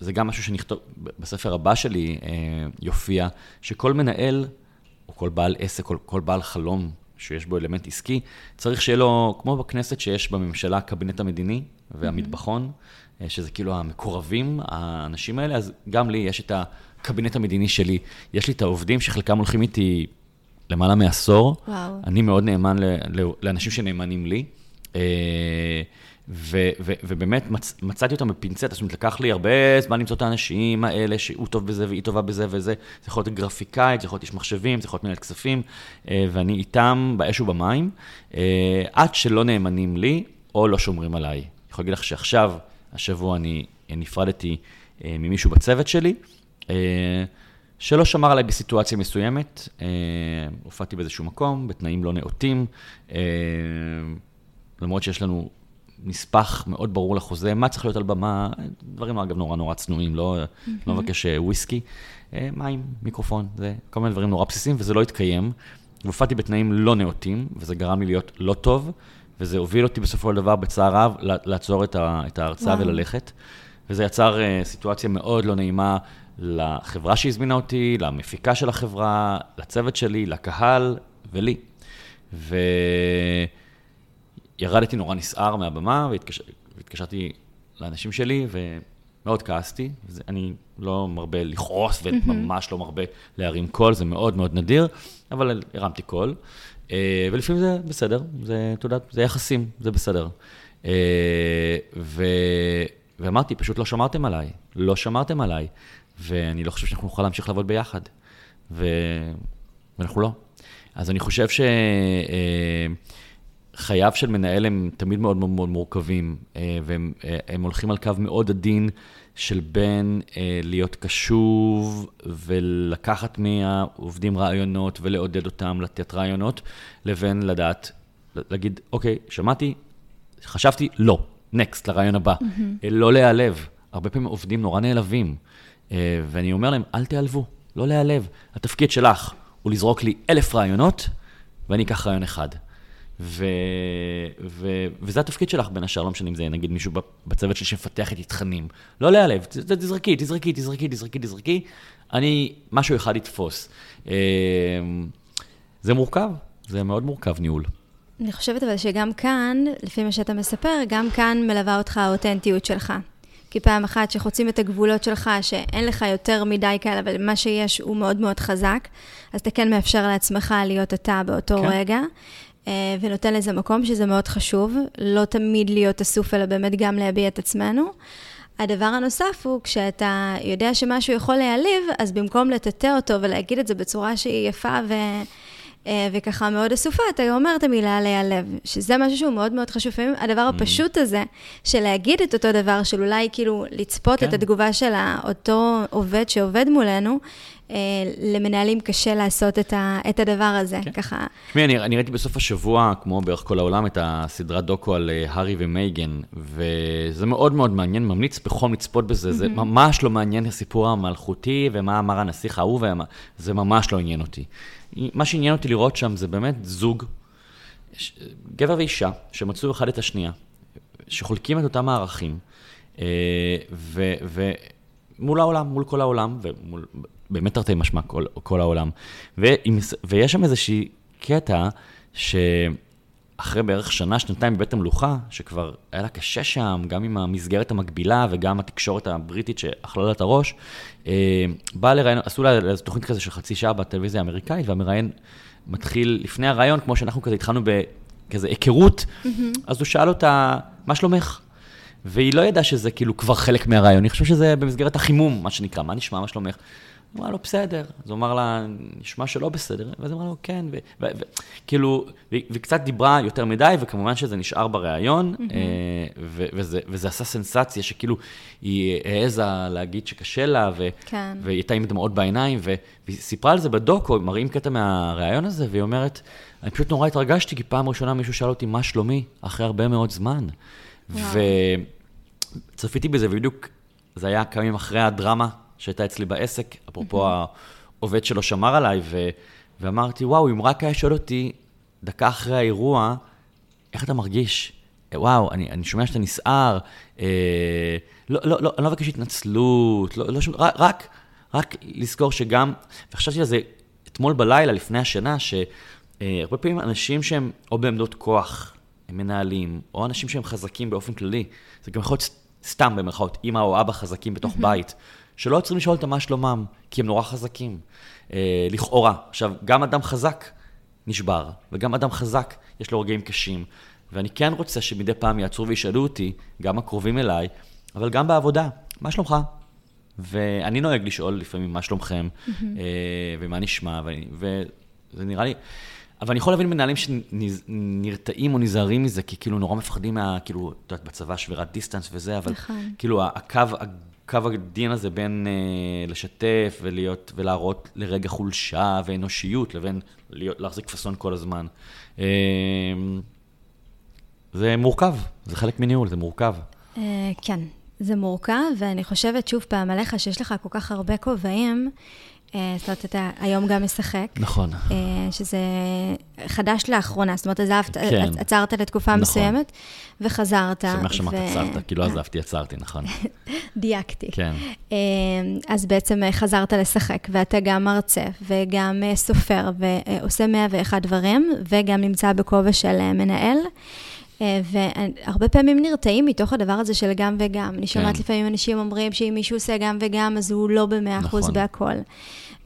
זה גם משהו שנכתוב, בספר הבא שלי אה, יופיע, שכל מנהל, או כל בעל עסק, כל, כל בעל חלום, שיש בו אלמנט עסקי, צריך שיהיה לו, כמו בכנסת שיש בממשלה הקבינט המדיני והמטבחון, mm-hmm. שזה כאילו המקורבים, האנשים האלה, אז גם לי יש את הקבינט המדיני שלי. יש לי את העובדים שחלקם הולכים איתי למעלה מעשור. וואו. אני מאוד נאמן לאנשים שנאמנים לי. ו- ו- ובאמת מצ- מצאתי אותם בפינצטה, זאת אומרת, לקח לי הרבה זמן למצוא את האנשים האלה שהוא טוב בזה והיא טובה בזה וזה. זה יכול להיות גרפיקאית, זה יכול להיות איש מחשבים, זה יכול להיות מנהל כספים, אה, ואני איתם באש ובמים, אה, עד שלא נאמנים לי או לא שומרים עליי. אני יכול להגיד לך שעכשיו, השבוע אני נפרדתי אה, ממישהו בצוות שלי, שלא שמר עליי בסיטואציה מסוימת, הופעתי באיזשהו מקום, בתנאים לא נאותים, למרות שיש לנו נספח מאוד ברור לחוזה, מה צריך להיות על במה, דברים אגב נורא נורא צנועים, לא, mm-hmm. לא מבקש אה, וויסקי, אה, מים, מיקרופון, זה כל מיני דברים נורא בסיסיים, וזה לא התקיים. והופעתי בתנאים לא נאותים, וזה גרם לי להיות לא טוב, וזה הוביל אותי בסופו של דבר בצער רב לעצור את, ה, את ההרצאה wow. וללכת. וזה יצר uh, סיטואציה מאוד לא נעימה לחברה שהזמינה אותי, למפיקה של החברה, לצוות שלי, לקהל ולי. ו... ירדתי נורא נסער מהבמה, והתקשרתי לאנשים שלי, ומאוד כעסתי. אני לא מרבה לכעוס, וממש לא מרבה להרים קול, זה מאוד מאוד נדיר, אבל הרמתי קול. אה, ולפעמים זה בסדר, זה, יודע, זה יחסים, זה בסדר. אה, ו... ואמרתי, פשוט לא שמרתם עליי, לא שמרתם עליי, ואני לא חושב שאנחנו נוכל להמשיך לעבוד ביחד. ו... ואנחנו לא. אז אני חושב ש... אה, חייו של מנהל הם תמיד מאוד מאוד מאוד מורכבים, והם הולכים על קו מאוד עדין של בין להיות קשוב ולקחת מהעובדים רעיונות ולעודד אותם לתת רעיונות, לבין לדעת, להגיד, אוקיי, שמעתי, חשבתי, לא, נקסט, לרעיון הבא. Mm-hmm. לא להיעלב. הרבה פעמים עובדים נורא נעלבים, ואני אומר להם, אל תיעלבו, לא להיעלב. התפקיד שלך הוא לזרוק לי אלף רעיונות, ואני אקח רעיון אחד. ו... ו... וזה התפקיד שלך, בין השאר, לא משנה אם זה נגיד מישהו בצוות שלי שמפתח איתי תכנים. לא להיעלב, תזרקי, תזרקי, תזרקי, תזרקי, תזרקי, אני, משהו אחד יתפוס. אמ, זה מורכב, זה מאוד מורכב ניהול. אני חושבת אבל שגם כאן, לפי מה שאתה מספר, גם כאן מלווה אותך האותנטיות שלך. כי פעם אחת שחוצים את הגבולות שלך, שאין לך יותר מדי כאלה, אבל מה שיש הוא מאוד מאוד חזק, אז אתה כן מאפשר לעצמך להיות אתה באותו כן. רגע, ונותן לזה מקום, שזה מאוד חשוב, לא תמיד להיות אסוף, אלא באמת גם להביע את עצמנו. הדבר הנוסף הוא, כשאתה יודע שמשהו יכול להעליב, אז במקום לטאטא אותו ולהגיד את זה בצורה שהיא יפה ו... אה, וככה מאוד אסופה, אתה אומר את המילה להיעלב, שזה משהו שהוא מאוד מאוד חשוב. לפעמים הדבר mm. הפשוט הזה, של להגיד את אותו דבר, של אולי כאילו לצפות כן. את התגובה של אותו עובד שעובד מולנו, אה, למנהלים קשה לעשות את, ה, את הדבר הזה, כן. ככה. תשמעי, אני, אני ראיתי בסוף השבוע, כמו בערך כל העולם, את הסדרת דוקו על אה, הארי ומייגן, וזה מאוד מאוד מעניין, ממליץ בחום לצפות בזה, mm-hmm. זה ממש לא מעניין הסיפור המלכותי, ומה אמר הנסיך ההוא, זה ממש לא עניין אותי. מה שעניין אותי לראות שם זה באמת זוג, גבר ואישה, שמצאו אחד את השנייה, שחולקים את אותם הערכים, אה, ומול העולם, מול כל העולם, ומול, באמת תרתי משמע כל, כל העולם. ועם, ויש שם איזושהי קטע, שאחרי בערך שנה, שנתיים בבית המלוכה, שכבר היה לה קשה שם, גם עם המסגרת המקבילה וגם התקשורת הבריטית שאכלה לה את הראש, אה, באה לראיין, עשו לה איזו תוכנית כזה של חצי שעה בטלוויזיה האמריקאית, והמראיין מתחיל לפני הראיון, כמו שאנחנו כזה התחלנו בכזה היכרות, mm-hmm. אז הוא שאל אותה, מה שלומך? והיא לא ידעה שזה כאילו כבר חלק מהרעיון, אני חושב שזה במסגרת החימום, מה שנקרא, מה נשמע, מה שלומך? אמרה לו, בסדר. אז הוא אמר לה, נשמע שלא בסדר. ואז אמרה לו, כן. וכאילו, והיא קצת דיברה יותר מדי, וכמובן שזה נשאר בריאיון, mm-hmm. וזה, וזה עשה סנסציה שכאילו, היא העזה להגיד שקשה לה, ו, כן. והיא הייתה עם דמעות בעיניים, והיא סיפרה על זה בדוקו, מראים קטע מהריאיון הזה, והיא אומרת, אני פשוט נורא התרגשתי, כי פעם ראשונה מישהו שאל אותי, מה שלומי? אחרי הרבה מאוד זמן. וצפיתי בזה, ובדיוק זה היה כמה ימים אחרי הדרמה שהייתה אצלי בעסק, אפרופו העובד שלו שמר עליי, ו, ואמרתי, וואו, אם רק היה שואל אותי דקה אחרי האירוע, איך אתה מרגיש? וואו, אני, אני שומע שאתה נסער, אה, לא, לא, לא, אני לא מבקש התנצלות, לא, לא שום, רק, רק, רק לזכור שגם, וחשבתי על זה אתמול בלילה, לפני השנה, שהרבה פעמים אנשים שהם או בעמדות כוח, הם מנהלים, או אנשים שהם חזקים באופן כללי, זה גם יכול להיות סתם במרכאות, אימא או אבא חזקים בתוך בית, שלא צריכים לשאול אותם מה שלומם, כי הם נורא חזקים, אה, לכאורה. עכשיו, גם אדם חזק נשבר, וגם אדם חזק יש לו רגעים קשים. ואני כן רוצה שמדי פעם יעצרו וישאלו אותי, גם הקרובים אליי, אבל גם בעבודה, מה שלומך? ואני נוהג לשאול לפעמים מה שלומכם, mm-hmm. אה, ומה נשמע, ואני, וזה נראה לי... אבל אני יכול להבין מנהלים שנרתעים או נזהרים מזה, כי כאילו נורא מפחדים מה, כאילו, את יודעת, בצבא שבירת דיסטנס וזה, אבל נכון. כאילו הקו קו הדין הזה בין אה, לשתף ולהיות, ולהראות לרגע חולשה ואנושיות, לבין להיות, להחזיק פאסון כל הזמן. אה, זה מורכב, זה חלק מניהול, זה מורכב. אה, כן, זה מורכב, ואני חושבת שוב פעם עליך, שיש לך כל כך הרבה כובעים, זאת אומרת, אתה היום גם משחק. נכון. אה, שזה חדש לאחרונה, זאת אומרת, עזבת, כן. עצרת לתקופה נכון. מסוימת, וחזרת. שמח שמעת ו... עצרת, כי לא עזבתי, עצרתי, נכון. דייקתי. כן. אה, אז בעצם חזרת לשחק, ואתה גם מרצה, וגם סופר, ועושה 101 דברים, וגם נמצא בכובע של מנהל. והרבה פעמים נרתעים מתוך הדבר הזה של גם וגם. אני שומעת כן. לפעמים אנשים אומרים שאם מישהו עושה גם וגם, אז הוא לא במאה אחוז נכון. בהכל.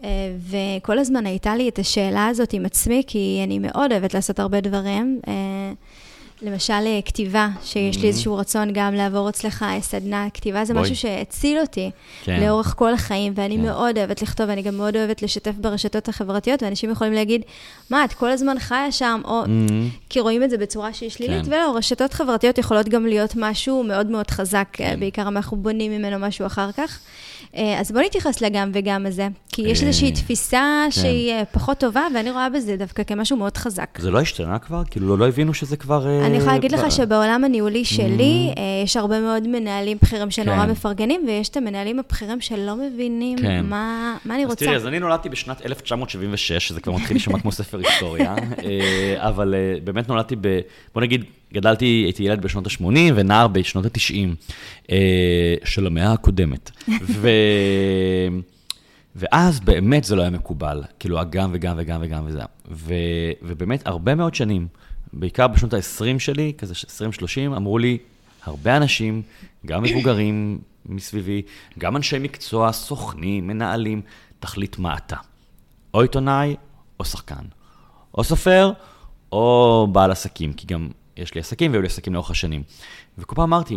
אה, וכל הזמן הייתה לי את השאלה הזאת עם עצמי, כי אני מאוד אוהבת לעשות הרבה דברים. אה, למשל אה, כתיבה, שיש לי mm-hmm. איזשהו רצון גם לעבור אצלך סדנה כתיבה, זה משהו שהציל אותי כן. לאורך כל החיים, ואני כן. מאוד אוהבת לכתוב, ואני גם מאוד אוהבת לשתף ברשתות החברתיות, ואנשים יכולים להגיד, מה, את כל הזמן חיה שם, או mm-hmm. כי רואים את זה בצורה שהיא שלילית, כן. ולא, רשתות חברתיות יכולות גם להיות משהו מאוד מאוד חזק, כן. בעיקר אם אנחנו בונים ממנו משהו אחר כך. אה, אז בוא נתייחס לגם וגם הזה, כי יש איזושהי אה, תפיסה כן. שהיא אה, פחות טובה, ואני רואה בזה דווקא כמשהו מאוד חזק. זה לא השתנה כבר? כאילו, לא, לא הבינו שזה כבר... אני יכולה להגיד לך שבעולם הניהולי שלי, mm. יש הרבה מאוד מנהלים בכירים שנורא כן. מפרגנים, ויש את המנהלים הבכירים שלא מבינים כן. מה אני רוצה. אז תראי, אז אני נולדתי בשנת 1976, שזה כבר מתחיל להישמע כמו ספר היסטוריה, אבל באמת נולדתי ב... בוא נגיד, גדלתי, הייתי ילד בשנות ה-80 ונער בשנות ה-90 אה, של המאה הקודמת. ו... ואז באמת זה לא היה מקובל, כאילו הגם וגם וגם וגם וזה. ו... ובאמת הרבה מאוד שנים, בעיקר בשנות ה-20 שלי, כזה 20-30, אמרו לי הרבה אנשים, גם מבוגרים מסביבי, גם אנשי מקצוע, סוכנים, מנהלים, תחליט מה אתה. או עיתונאי או שחקן. או סופר או בעל עסקים, כי גם יש לי עסקים והיו לי עסקים לאורך השנים. וכל פעם אמרתי,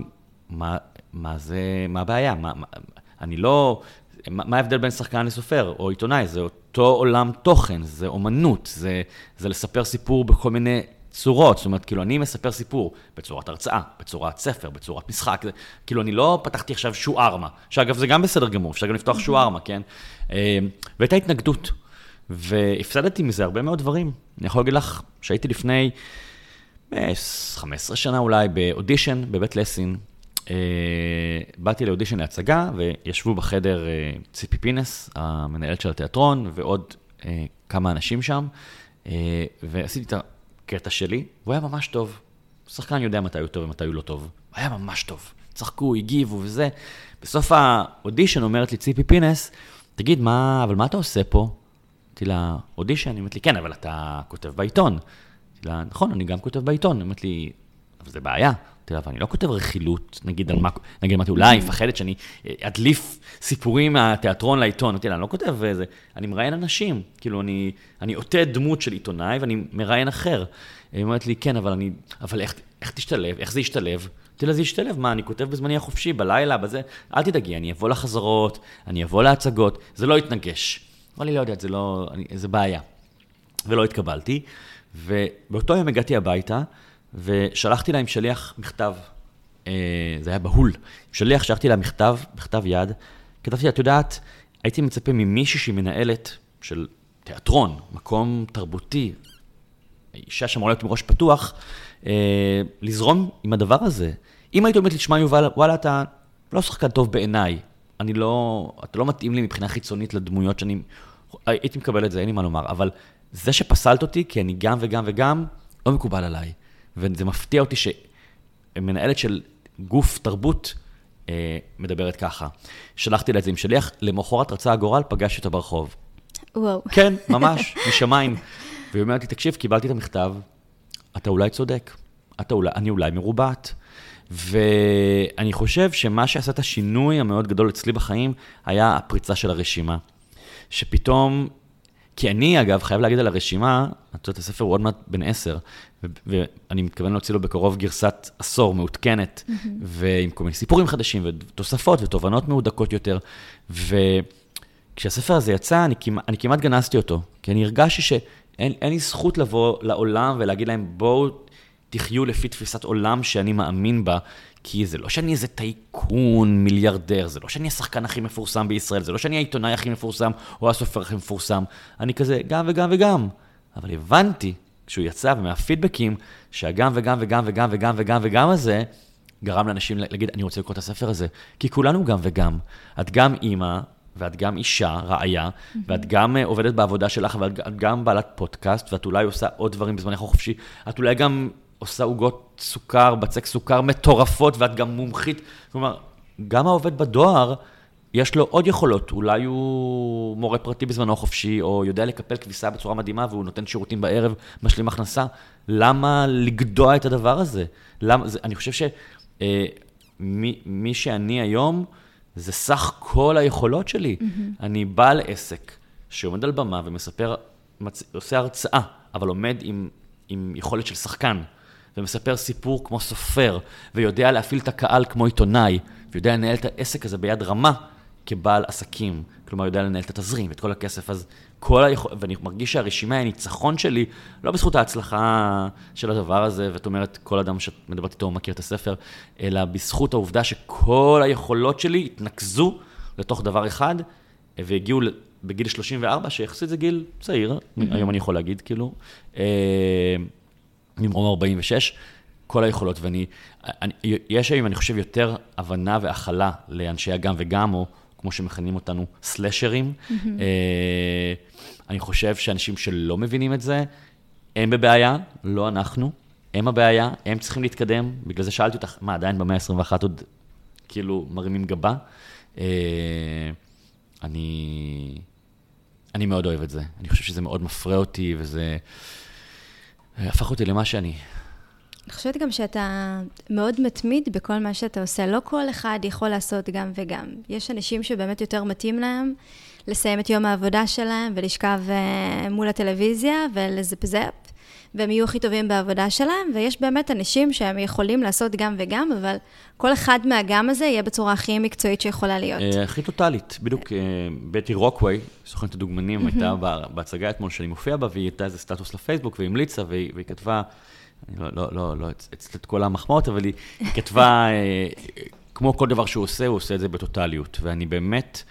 מה, מה זה, מה הבעיה? מה, מה, אני לא, מה ההבדל בין שחקן לסופר או עיתונאי? זה אותו עולם תוכן, זה אומנות, זה, זה לספר סיפור בכל מיני צורות. זאת אומרת, כאילו, אני מספר סיפור בצורת הרצאה, בצורת ספר, בצורת משחק. זה, כאילו, אני לא פתחתי עכשיו שוארמה, שאגב, זה גם בסדר גמור, אפשר גם לפתוח שוארמה, כן? אה, והייתה התנגדות, והפסדתי מזה הרבה מאוד דברים. אני יכול להגיד לך שהייתי לפני... 15 שנה אולי, באודישן בבית לסין. אה, באתי לאודישן להצגה, וישבו בחדר אה, ציפי פינס, המנהלת של התיאטרון, ועוד אה, כמה אנשים שם, ועשיתי את הקטע שלי, והוא היה ממש טוב. שחקן יודע מתי הוא טוב ומתי הוא לא טוב. הוא היה ממש טוב. צחקו, הגיבו וזה. בסוף האודישן אומרת לי ציפי פינס, תגיד, מה, אבל מה אתה עושה פה? אמרתי לה, אודישן? היא אומרת לי, כן, אבל אתה כותב בעיתון. לה, נכון, אני גם כותב בעיתון. היא אומרת לי, אבל זה בעיה. אמרתי לה, אבל אני לא כותב רכילות, נגיד על מה, נגיד אמרתי, אולי מפחדת שאני אדליף סיפורים מהתיאטרון לעיתון. אמרתי לה, אני לא כותב איזה, אני מראיין אנשים. כאילו, אני, אני עוטה דמות של עיתונאי ואני מראיין אחר. היא אומרת לי, כן, אבל אני, אבל איך, איך תשתלב, איך זה ישתלב? אמרתי לה, זה ישתלב, מה, אני כותב בזמני החופשי, בלילה, בזה, אל תדאגי, אני אבוא לחזרות, אני אבוא להצגות, זה לא יתנגש. אמר לי, לא יודעת, זה לא, אני, זה בעיה. ולא התקבלתי. ובאותו יום הגעתי הביתה, ושלחתי לה עם שליח מכתב. אה, זה היה בהול. שליח, שלחתי לה מכתב, מכתב יד. כתבתי לה, את יודעת, הייתי מצפה ממישהי שהיא מנהלת של תיאטרון, מקום תרבותי, אישה שאמורה להיות עם ראש פתוח, אה, לזרום עם הדבר הזה. אם היית אומרת לי, תשמע, יובל, וואלה, אתה לא שחקן טוב בעיניי. אני לא, אתה לא מתאים לי מבחינה חיצונית לדמויות שאני... הייתי מקבל את זה, אין לי מה לומר, אבל זה שפסלת אותי, כי אני גם וגם וגם, לא מקובל עליי. וזה מפתיע אותי שמנהלת של גוף תרבות אה, מדברת ככה. שלחתי לה את זה עם שליח, למחרת רצה הגורל, פגשתי אותה ברחוב. וואו. כן, ממש, משמיים. והיא אומרת לי, תקשיב, קיבלתי את המכתב, אתה אולי צודק, אתה אולי, אני אולי מרובעת. ואני חושב שמה שעשה את השינוי המאוד גדול אצלי בחיים, היה הפריצה של הרשימה. שפתאום כי אני, אגב, חייב להגיד על הרשימה, את יודעת, הספר הוא עוד מעט בן עשר, ואני מתכוון להוציא לו בקרוב גרסת עשור מעודכנת, mm-hmm. ועם כל מיני סיפורים חדשים, ותוספות, ותובנות מהודקות יותר. וכשהספר הזה יצא, אני כמעט, אני כמעט גנזתי אותו, כי אני הרגשתי שאין לי זכות לבוא לעולם ולהגיד להם, בואו תחיו לפי תפיסת עולם שאני מאמין בה, כי זה לא שאני איזה טייקון, מיליארדר, זה לא שאני השחקן הכי מפורסם בישראל, זה לא שאני העיתונאי הכי מפורסם או הסופר הכי מפורסם. אני כזה גם וגם וגם. אבל הבנתי, כשהוא יצא, ומהפידבקים, שהגם וגם וגם וגם וגם וגם וגם הזה, גרם לאנשים להגיד, אני רוצה לקרוא את הספר הזה. כי כולנו גם וגם. את גם אימא, ואת גם אישה, רעיה. ואת גם אה, עובדת בעבודה שלך, ואת גם בעלת פודקאסט, ואת אולי עושה עוד דברים בזמנך החופשי. את אולי גם עושה עוגות סוכר, בצק סוכר מטורפות, ואת גם מומחית. כלומר, גם העובד בדואר, יש לו עוד יכולות. אולי הוא מורה פרטי בזמנו החופשי, או יודע לקפל כביסה בצורה מדהימה, והוא נותן שירותים בערב, משלים הכנסה. למה לגדוע את הדבר הזה? למה, זה, אני חושב שמי אה, שאני היום, זה סך כל היכולות שלי. Mm-hmm. אני בעל עסק שעומד על במה ומספר, מצ... עושה הרצאה, אבל עומד עם, עם יכולת של שחקן. ומספר סיפור כמו סופר, ויודע להפעיל את הקהל כמו עיתונאי, ויודע לנהל את העסק הזה ביד רמה כבעל עסקים. כלומר, יודע לנהל את התזרים ואת כל הכסף, אז כל היכול... ואני מרגיש שהרשימה היא הניצחון שלי, לא בזכות ההצלחה של הדבר הזה, ואת אומרת, כל אדם שאת מדברת איתו מכיר את הספר, אלא בזכות העובדה שכל היכולות שלי התנקזו לתוך דבר אחד, והגיעו בגיל 34, שיחסית זה גיל צעיר, mm-hmm. היום אני יכול להגיד, כאילו, אה, ממרום 46, כל היכולות, ואני, אני, יש היום, אני חושב, יותר הבנה והכלה לאנשי הגם וגם, או כמו שמכנים אותנו, סלשרים. Mm-hmm. אה, אני חושב שאנשים שלא מבינים את זה, הם בבעיה, לא אנחנו. הם הבעיה, הם צריכים להתקדם. בגלל זה שאלתי אותך, מה, עדיין במאה ה-21 עוד כאילו מרימים גבה? אה, אני, אני מאוד אוהב את זה. אני חושב שזה מאוד מפרה אותי, וזה הפך אותי למה שאני. אני חושבת גם שאתה מאוד מתמיד בכל מה שאתה עושה. לא כל אחד יכול לעשות גם וגם. יש אנשים שבאמת יותר מתאים להם לסיים את יום העבודה שלהם ולשכב אה, מול הטלוויזיה ולזפזפ, והם יהיו הכי טובים בעבודה שלהם, ויש באמת אנשים שהם יכולים לעשות גם וגם, אבל כל אחד מהגם הזה יהיה בצורה הכי מקצועית שיכולה להיות. אה, הכי טוטאלית. בדיוק אה, בטי רוקווי, סוכנת הדוגמנים, הייתה בהצגה אתמול שאני מופיע בה, והיא הייתה איזה סטטוס לפייסבוק, והיא המליצה, והיא כתבה... אני לא, לא, לא, לא אצל את כל המחמאות, אבל היא, כתבה, אה, כמו כל דבר שהוא עושה, הוא עושה את זה בטוטליות. ואני באמת,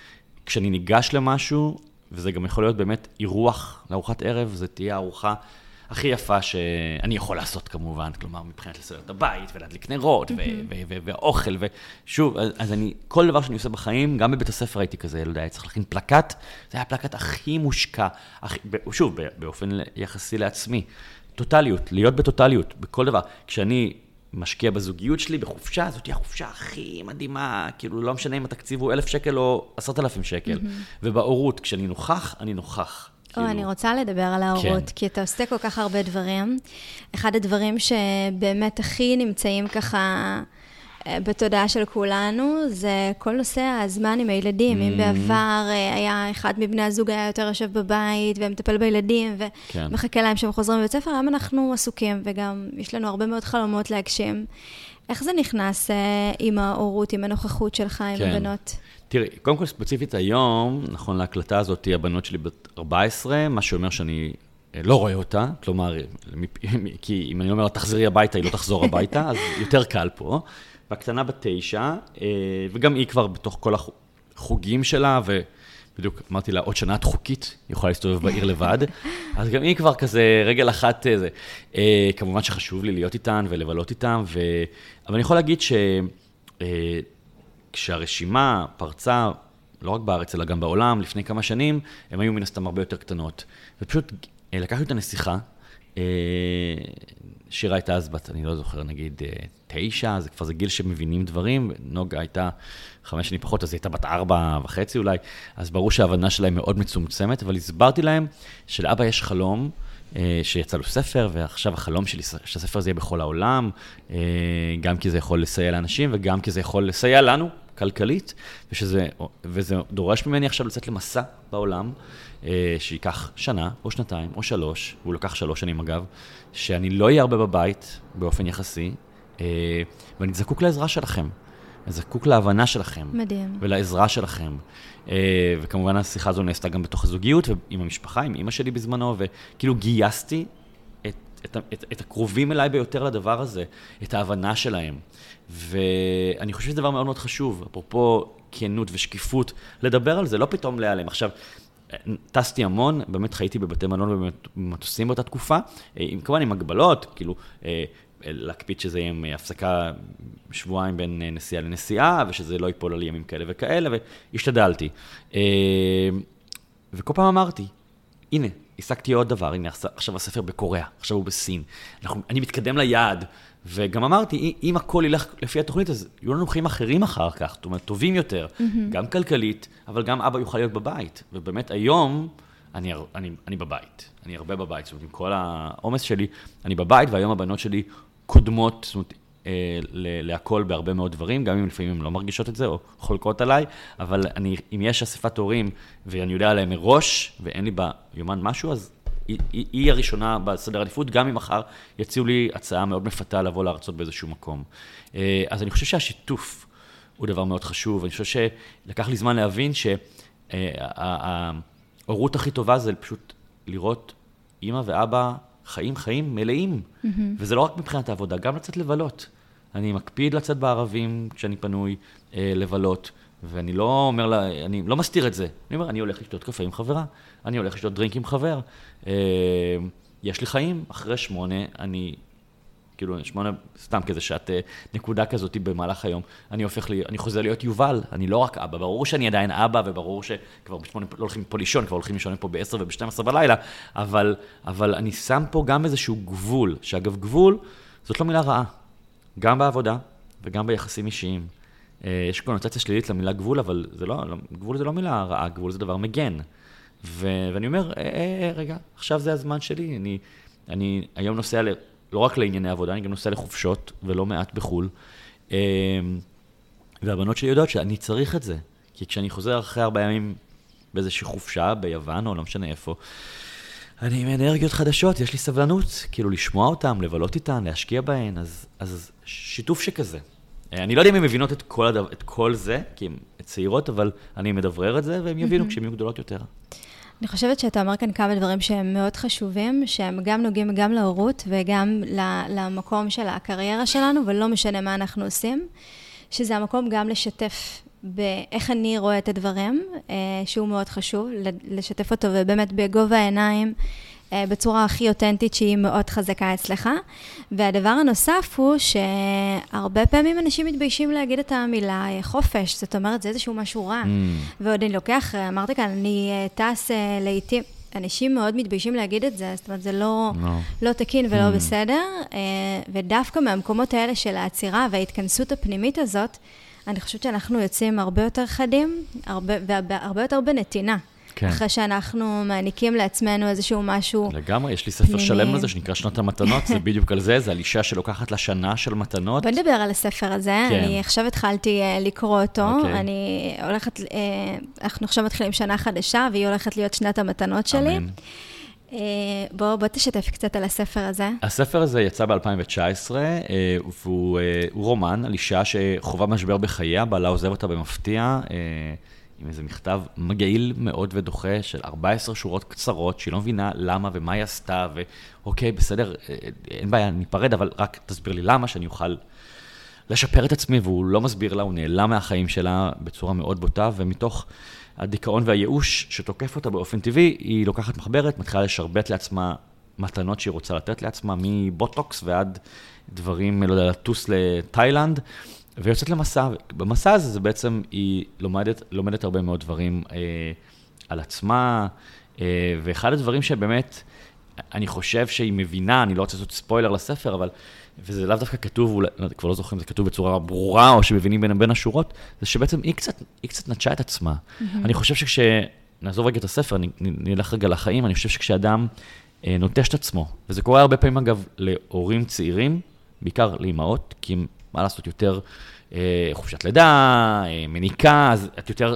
כשאני ניגש למשהו, וזה גם יכול להיות באמת אירוח לארוחת ערב, זה תהיה הארוחה הכי יפה שאני יכול לעשות כמובן, כלומר, מבחינת לסדר את הבית, ולהדליק נרות, ואוכל, ושוב, אז אני, כל דבר שאני עושה בחיים, גם בבית הספר הייתי כזה ילד, היה צריך להכין פלקט, זה היה הפלקט הכי מושקע, הכי, שוב, באופן יחסי לעצמי. טוטליות, להיות בטוטליות, בכל דבר. כשאני משקיע בזוגיות שלי, בחופשה, זאת תהיה החופשה הכי מדהימה, כאילו, לא משנה אם התקציב הוא אלף שקל או עשרת אלפים שקל. Mm-hmm. ובהורות, כשאני נוכח, אני נוכח. או, כאילו... אני רוצה לדבר על ההורות, כן. כי אתה עושה כל כך הרבה דברים. אחד הדברים שבאמת הכי נמצאים ככה... אה, בתודעה של כולנו, זה כל נושא הזמן עם הילדים. Mm. אם בעבר אה, היה אחד מבני הזוג היה יותר יושב בבית ומטפל בילדים כן. ומחכה כן. להם שהם חוזרים מבית ספר, היום אנחנו עסוקים, וגם יש לנו הרבה מאוד חלומות להגשים. איך זה נכנס אה, עם ההורות, עם הנוכחות שלך, עם כן. הבנות? תראי, קודם כל ספציפית היום, נכון להקלטה הזאת, הבנות שלי בת 14, מה שאומר שאני לא רואה אותה, כלומר, כי אם אני אומר לה, תחזרי הביתה, היא לא תחזור הביתה, אז יותר קל פה. והקטנה בת תשע, אה, וגם היא כבר בתוך כל החוגים שלה, ובדיוק אמרתי לה, עוד שנה את חוקית, היא יכולה להסתובב בעיר לבד, אז גם היא כבר כזה רגל אחת, אה, זה. אה, כמובן שחשוב לי להיות איתן ולבלות איתן, ו... אבל אני יכול להגיד שכשהרשימה פרצה, לא רק בארץ, אלא גם בעולם, לפני כמה שנים, הן היו מן הסתם הרבה יותר קטנות. ופשוט לקחתי אותה נסיכה, שירה הייתה אז בת, אני לא זוכר, נגיד תשע, זה כבר זה גיל שמבינים דברים, נוגה הייתה חמש שנים פחות, אז היא הייתה בת ארבע וחצי אולי, אז ברור שההבנה שלהם מאוד מצומצמת, אבל הסברתי להם שלאבא יש חלום. אה, שיצא לו ספר, ועכשיו החלום שלי, שהספר הזה יהיה בכל העולם, אה, גם כי זה יכול לסייע לאנשים וגם כי זה יכול לסייע לנו כלכלית, ושזה, וזה דורש ממני עכשיו לצאת למסע בעולם, אה, שייקח שנה או שנתיים או שלוש, והוא לקח שלוש שנים אגב, שאני לא אהיה הרבה בבית באופן יחסי, אה, ואני זקוק לעזרה שלכם. אני זקוק להבנה שלכם. מדהים. ולעזרה שלכם. אה, וכמובן השיחה הזו נעשתה גם בתוך הזוגיות, ועם המשפחה, עם אימא שלי בזמנו, וכאילו גייסתי את, את, את, הקרובים אליי ביותר לדבר הזה, את ההבנה שלהם. ואני חושב שזה דבר מאוד מאוד חשוב, אפרופו כנות ושקיפות, לדבר על זה, לא פתאום להיעלם. עכשיו, טסתי המון, באמת חייתי בבתי מלון ובמטוסים באותה תקופה, אה, כמובן עם הגבלות, כאילו, להקפיד שזה יהיה עם הפסקה שבועיים בין נסיעה לנסיעה, ושזה לא ייפול על ימים כאלה וכאלה, והשתדלתי. אה, וכל פעם אמרתי, הנה, השגתי עוד דבר, הנה עכשיו הספר בקוריאה, עכשיו הוא בסין. אנחנו, אני מתקדם ליעד, וגם אמרתי, אם הכל ילך לפי התוכנית, אז יהיו לנו חיים אחרים אחר כך, זאת אומרת, טובים יותר, mm-hmm. גם כלכלית, אבל גם אבא יוכל להיות בבית. ובאמת היום, אני, אני, אני בבית, אני הרבה בבית, זאת אומרת, עם כל העומס שלי, אני בבית, והיום הבנות שלי קודמות, זאת אומרת, להכל בהרבה מאוד דברים, גם אם לפעמים הן לא מרגישות את זה או חולקות עליי, אבל אני, אם יש אספת הורים ואני יודע עליהם מראש, ואין לי ביומן משהו, אז היא, היא, היא הראשונה בסדר עדיפות, גם אם מחר יציעו לי הצעה מאוד מפתה לבוא לארצות באיזשהו מקום. אה, אז אני חושב שהשיתוף הוא דבר מאוד חשוב. אני חושב שלקח לי זמן להבין שההורות הכי טובה זה פשוט לראות אימא ואבא חיים חיים מלאים. Mm-hmm. וזה לא רק מבחינת העבודה, גם לצאת לבלות. אני מקפיד לצאת בערבים כשאני פנוי אה, לבלות, ואני לא אומר לה, אני לא מסתיר את זה. אני אומר, אני הולך לשתות קפה עם חברה, אני הולך לשתות דרינק עם חבר. אה, יש לי חיים, אחרי שמונה אני כאילו, שמונה, סתם כזה שעת אה, נקודה כזאת במהלך היום, אני הופך לי, אני חוזר להיות יובל, אני לא רק אבא, ברור שאני עדיין אבא, וברור שכבר בשמונה לא הולכים פה לישון, כבר הולכים לישון פה ב-10 וב-12 בלילה, אבל, אבל אני שם פה גם איזשהו גבול, שאגב, גבול זאת לא מילה רעה, גם בעבודה וגם ביחסים אישיים. אה, יש קונוטציה שלילית למילה גבול, אבל זה לא, לא, גבול זה לא מילה רעה, גבול זה דבר מגן. ו, ואני אומר, אה, אה, רגע, עכשיו זה הזמן שלי, אני, אני היום נוסע לא רק לענייני עבודה, אני גם נוסע לחופשות, ולא מעט בחו"ל. אמ, והבנות שלי יודעות שאני צריך את זה. כי כשאני חוזר אחרי ארבעה ימים באיזושהי חופשה, ביוון, או לא משנה איפה, אני עם אנרגיות חדשות, יש לי סבלנות, כאילו לשמוע אותן, לבלות איתן, להשקיע בהן, אז, אז שיתוף שכזה. אני לא יודע אם הן מבינות את כל, הדבר, את כל זה, כי הן צעירות, אבל אני מדברר את זה, והן יבינו mm-hmm. כשהן יהיו גדולות יותר. אני חושבת שאתה אומר כאן כמה דברים שהם מאוד חשובים, שהם גם נוגעים גם להורות וגם למקום של הקריירה שלנו, ולא משנה מה אנחנו עושים, שזה המקום גם לשתף באיך אני רואה את הדברים, אה, שהוא מאוד חשוב, לשתף אותו ובאמת בגובה העיניים. אה, בצורה הכי אותנטית שהיא מאוד חזקה אצלך. והדבר הנוסף הוא שהרבה פעמים אנשים מתביישים להגיד את המילה אה, חופש, זאת אומרת, זה איזשהו משהו רע. Mm. ועוד אני לוקח, אה, אמרת כאן, אני טס לעיתים... אנשים מאוד מתביישים להגיד את זה, זאת אומרת, זה לא, no. לא תקין ולא mm. בסדר, ודווקא מהמקומות האלה של העצירה וההתכנסות הפנימית הזאת, אני חושבת שאנחנו יוצאים הרבה יותר חדים, הרבה, והרבה יותר בנתינה. כן. אחרי שאנחנו מעניקים לעצמנו איזשהו משהו... לגמרי, יש לי ספר פנימי. שלם לזה שנקרא שנות המתנות, זה בדיוק על זה, זה על אישה שלוקחת לה שנה של מתנות. בוא נדבר על הספר הזה, כן. אני עכשיו התחלתי uh, לקרוא אותו, okay. אוקיי. אני הולכת, uh, אנחנו עכשיו מתחילים שנה חדשה, והיא הולכת להיות שנת המתנות שלי. אמן. Uh, בוא, בוא תשתף קצת על הספר הזה. הספר הזה יצא ב-2019, uh, והוא רומן על אישה שחווה משבר בחייה, בעלה עוזב אותה במפתיע. עם איזה מכתב מגעיל מאוד ודוחה של 14 שורות קצרות, שהיא לא מבינה למה ומה היא עשתה, ואוקיי, בסדר, אה, אין בעיה, ניפרד, אבל רק תסביר לי למה, שאני אוכל לשפר את עצמי, והוא לא מסביר לה, הוא נעלם מהחיים שלה בצורה מאוד בוטה, ומתוך הדיכאון והייאוש שתוקף אותה באופן טבעי, היא לוקחת מחברת, מתחילה לשרבט לעצמה מתנות שהיא רוצה לתת לעצמה, מבוטוקס ועד דברים, לא יודע, לטוס לתאילנד. ויוצאת למסע, במסע הזה זה בעצם, היא לומדת, לומדת הרבה מאוד דברים אה, על עצמה, אה, ואחד הדברים שבאמת, אני חושב שהיא מבינה, אני לא רוצה לעשות ספוילר לספר, אבל, וזה לאו דווקא כתוב, אולי, לא, כבר לא זוכר אם זה כתוב בצורה ברורה, או שמבינים בין, בין השורות, זה שבעצם היא קצת, היא קצת נטשה את עצמה. Mm-hmm. אני חושב שכש... נעזוב רגע את הספר, נלך רגע לחיים, אני חושב שכשאדם אה, נוטש את עצמו, וזה קורה הרבה פעמים, אגב, להורים צעירים, בעיקר לאימהות, כי הם מה לעשות, יותר אה, חופשת לידה, אה, מניקה, אז את יותר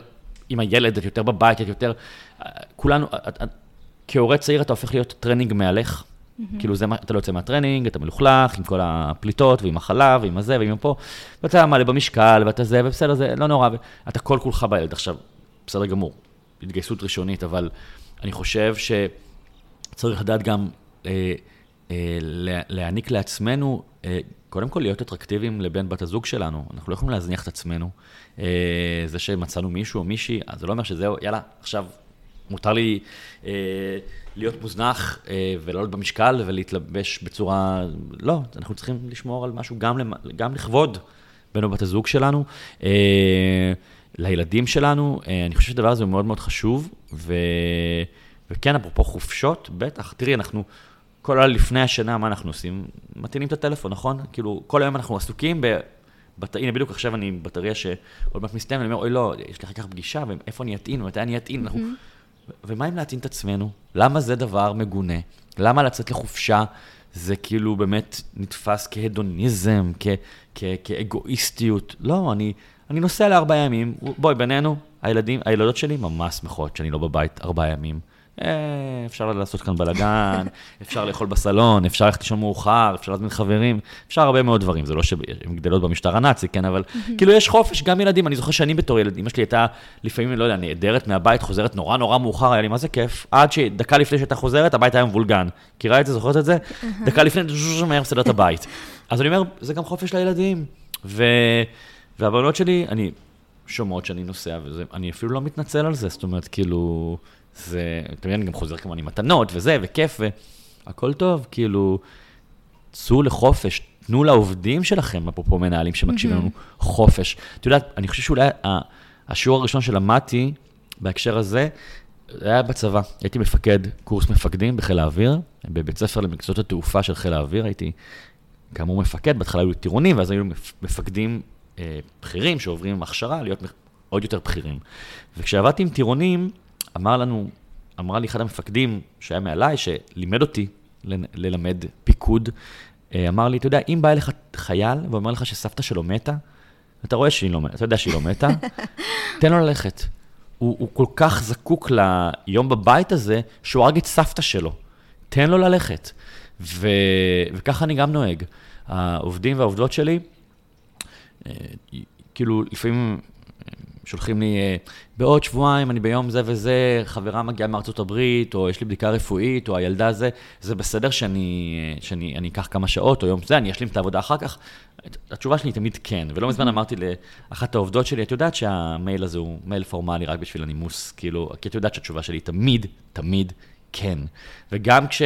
עם הילד, את יותר בבית, את יותר... אה, כולנו, את, את, כהורה צעיר אתה הופך להיות טרנינג מהלך. Mm-hmm. כאילו, זה, אתה לא יוצא מהטרנינג, אתה מלוכלך עם כל הפליטות ועם החלב ועם הזה ועם פה, ואתה מעלה במשקל ואתה זה, ובסדר, זה לא נורא, ואתה כל כולך בילד. עכשיו, בסדר גמור, התגייסות ראשונית, אבל אני חושב שצריך לדעת גם אה, אה, להעניק לעצמנו אה, קודם כל להיות אטרקטיביים לבן בת הזוג שלנו, אנחנו לא יכולים להזניח את עצמנו. אה, זה שמצאנו מישהו או מישהי, אז זה לא אומר שזהו, יאללה, עכשיו מותר לי אה, להיות מוזנח אה, ולא להיות במשקל ולהתלבש בצורה... לא, אנחנו צריכים לשמור על משהו גם, למ... גם לכבוד בן או בת הזוג שלנו. אה, לילדים שלנו, אה, אני חושב שהדבר הזה הוא מאוד מאוד חשוב, ו... וכן, אפרופו חופשות, בטח, תראי, אנחנו כל הלילה לפני השינה, מה אנחנו עושים? מטעינים את הטלפון, נכון? כאילו, כל היום אנחנו עסוקים ב... בת... הנה, בדיוק עכשיו אני בטריה שעוד מעט מסתיים, ואני אומר, אוי, לא, יש לי אחר כך פגישה, ואיפה אני אטעין, ומתי אני אטעין, אנחנו... ומה אם להטעין את עצמנו? למה זה דבר מגונה? למה לצאת לחופשה זה כאילו באמת נתפס כהדוניזם, כ... כ... כאגואיסטיות? לא, אני, אני נוסע לארבעה ימים, בואי, בינינו, הילדים, הילדות שלי ממש שמחות שאני לא בבית ארבעה ימים. אה, אפשר לעשות כאן בלאגן, אפשר לאכול בסלון, אפשר ללכת לישון מאוחר, אפשר להזמין חברים, אפשר הרבה מאוד דברים. זה לא שהן גדלות במשטר הנאצי, כן, אבל כאילו יש חופש, גם ילדים. אני זוכר שאני בתור ילד, אמא שלי הייתה לפעמים, לא יודע, נעדרת מהבית, חוזרת נורא נורא מאוחר, היה לי מה זה כיף, עד שדקה לפני שהייתה חוזרת, הבית היה מבולגן. מכירה את זה, זוכרת את זה? דקה לפני, מהר מסדר את הבית. אז אני אומר, זה גם חופש לילדים. ו... והבנות שלי, אני שומעות שאני נוסע, ואני אפילו לא מתנצל על זה, זאת אומרת, כאילו, זה, אתה מבין, אני גם חוזר כמובן עם מתנות וזה, וכיף, והכל טוב, כאילו, צאו לחופש, תנו לעובדים שלכם, אפרופו מנהלים שמקשיבים לנו, חופש. את יודעת, אני חושב שאולי השיעור הראשון שלמדתי בהקשר הזה, זה היה בצבא. הייתי מפקד קורס מפקדים בחיל האוויר, בבית ספר למקצועות התעופה של חיל האוויר, הייתי כאמור מפקד, בהתחלה היו טירונים, ואז היו מפקדים אה, בכירים שעוברים הכשרה להיות עוד יותר בכירים. וכשעבדתי עם טירונים, אמר לנו, אמרה לי אחד המפקדים שהיה מעליי, שלימד אותי ללמד פיקוד, אה, אמר לי, אתה יודע, אם בא אליך חייל ואומר לך שסבתא שלו מתה, אתה רואה שהיא לא מתה, אתה יודע שהיא לא מתה, תן לו ללכת. הוא, הוא כל כך זקוק ליום בבית הזה, שהוא הרג את סבתא שלו. תן לו ללכת. ו, וככה אני גם נוהג. העובדים והעובדות שלי, אה, כאילו, לפעמים שולחים לי, אה, בעוד שבועיים, אני ביום זה וזה, חברה מגיעה מארצות הברית, או יש לי בדיקה רפואית, או הילדה זה, זה בסדר שאני, אה, שאני אני אקח כמה שעות, או יום זה, אני אשלים את העבודה אחר כך? התשובה שלי היא תמיד כן, ולא מזמן אמרתי לאחת העובדות שלי, את יודעת שהמייל הזה הוא מייל פורמלי רק בשביל הנימוס, כאילו, כי את יודעת שהתשובה שלי היא תמיד, תמיד כן. וגם כש...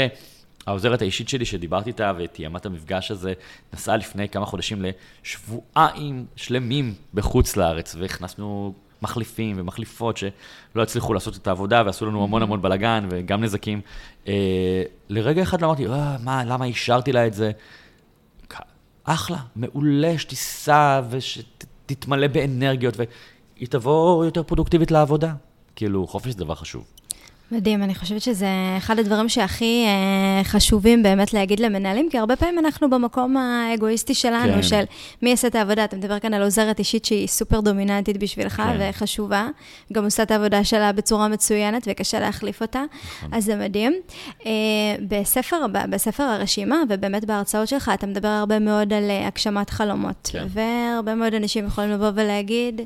העוזרת האישית שלי שדיברתי איתה ותיאמה את המפגש הזה, נסעה לפני כמה חודשים לשבועיים שלמים בחוץ לארץ, והכנסנו מחליפים ומחליפות שלא הצליחו לעשות את העבודה ועשו לנו המון המון בלאגן וגם נזקים. אה, לרגע אחד אמרתי, אה, מה, למה אישרתי לה את זה? אחלה, מעולה, שתיסע ושתתמלא באנרגיות, והיא תבוא יותר פרודוקטיבית לעבודה. כאילו, חופש זה דבר חשוב. מדהים, אני חושבת שזה אחד הדברים שהכי אה, חשובים באמת להגיד למנהלים, כי הרבה פעמים אנחנו במקום האגואיסטי שלנו, כן. של מי יעשה את העבודה. אתה מדבר כאן על עוזרת אישית שהיא סופר דומיננטית בשבילך כן. וחשובה, גם עושה את העבודה שלה בצורה מצוינת וקשה להחליף אותה, נכון. אז זה מדהים. אה, בספר, בספר הרשימה, ובאמת בהרצאות שלך, אתה מדבר הרבה מאוד על אה, הגשמת חלומות, כן. והרבה מאוד אנשים יכולים לבוא ולהגיד,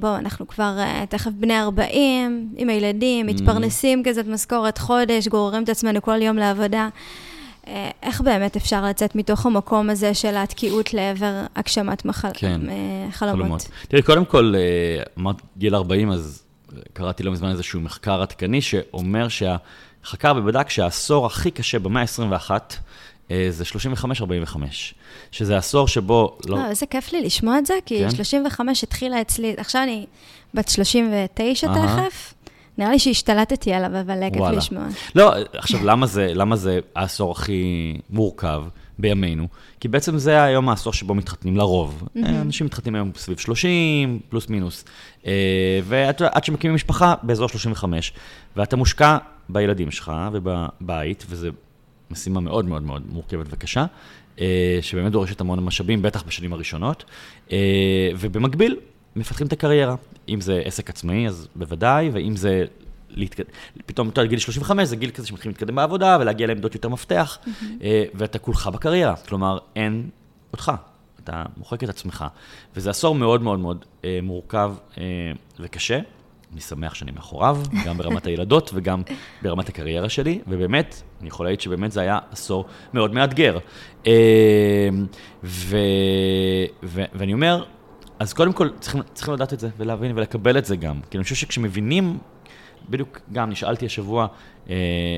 בואו, אנחנו כבר אה, תכף בני 40, עם הילדים, mm-hmm. מתפרנסים כזאת משכורת חודש, גוררים את עצמנו כל יום לעבודה. אה, איך באמת אפשר לצאת מתוך המקום הזה של התקיעות לעבר הגשמת מחל... כן, חלומות? חלומות. תראי, קודם כל, אמרת גיל 40, אז קראתי לא מזמן איזשהו מחקר עדכני שאומר שהחקר ובדק שהעשור הכי קשה במאה ה-21 אה, זה 35-45, שזה עשור שבו... לא... לא, איזה כיף לי לשמוע את זה, כי כן? 35 התחילה אצלי, עכשיו אני בת 39 uh-huh. תכף. נראה לי שהשתלטתי עליו, אבל כיף לשמוע. לא, עכשיו, למה זה, למה זה העשור הכי מורכב בימינו? כי בעצם זה היום העשור שבו מתחתנים לרוב. Mm-hmm. אנשים מתחתנים היום סביב 30, פלוס מינוס. אה, ועד שמקימים משפחה, באזור 35. ואתה מושקע בילדים שלך ובבית, וזה משימה מאוד מאוד מאוד מורכבת וקשה, אה, שבאמת דורשת המון משאבים, בטח בשנים הראשונות, אה, ובמקביל, מפתחים את הקריירה. אם זה עסק עצמאי, אז בוודאי, ואם זה להתקד... פתאום, אתה יודע, גיל 35 זה גיל כזה שמתחילים להתקדם בעבודה ולהגיע לעמדות יותר מפתח, mm-hmm. ואתה כולך בקריירה. כלומר, אין אותך, אתה מוחק את עצמך. וזה עשור מאוד מאוד מאוד מורכב וקשה. אני שמח שאני מאחוריו, גם ברמת הילדות וגם ברמת הקריירה שלי, ובאמת, אני יכול להעיד שבאמת זה היה עשור מאוד מאתגר. אמ, ו, ו, ואני אומר, אז קודם כל צריכים, צריכים לדעת את זה ולהבין ולקבל את זה גם. כי אני חושב שכשמבינים, בדיוק גם נשאלתי השבוע אה,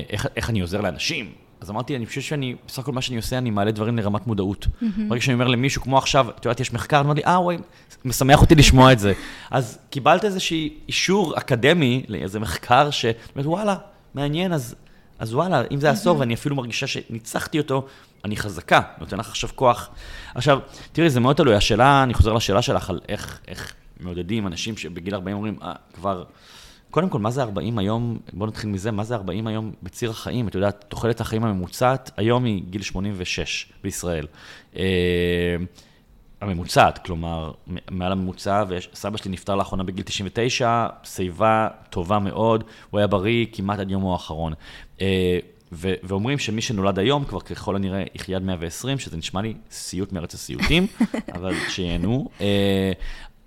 איך, איך אני עוזר לאנשים, אז אמרתי, אני חושב שאני, בסך הכל מה שאני עושה, אני מעלה דברים לרמת מודעות. ברגע שאני אומר למישהו, כמו עכשיו, את יודעת, יש מחקר, לי, אה, וואי, משמח אותי לשמוע את זה. אז קיבלת איזשהו אישור אקדמי לאיזה מחקר, ש... וואלה, מעניין, אז, אז וואלה, אם זה עשור, ואני אפילו מרגישה שניצחתי אותו, אני חזקה, נותן לך עכשיו כוח. עכשיו, תראי, זה מאוד תלוי. השאלה, אני חוזר לשאלה שלך על איך, איך מעודדים אנשים שבגיל 40 אומרים, אה, כבר... קודם כל, מה זה 40 היום, בואו נתחיל מזה, מה זה 40 היום בציר החיים? את יודעת, תוחלת החיים הממוצעת היום היא גיל 86 בישראל. אה, הממוצעת, כלומר, מעל הממוצע, וסבא שלי נפטר לאחרונה בגיל 99, שיבה טובה מאוד, הוא היה בריא כמעט עד יומו האחרון. אה, ו- ואומרים שמי שנולד היום, כבר ככל הנראה יחיה עד 120, שזה נשמע לי סיוט מארץ הסיוטים, אבל שיהנו.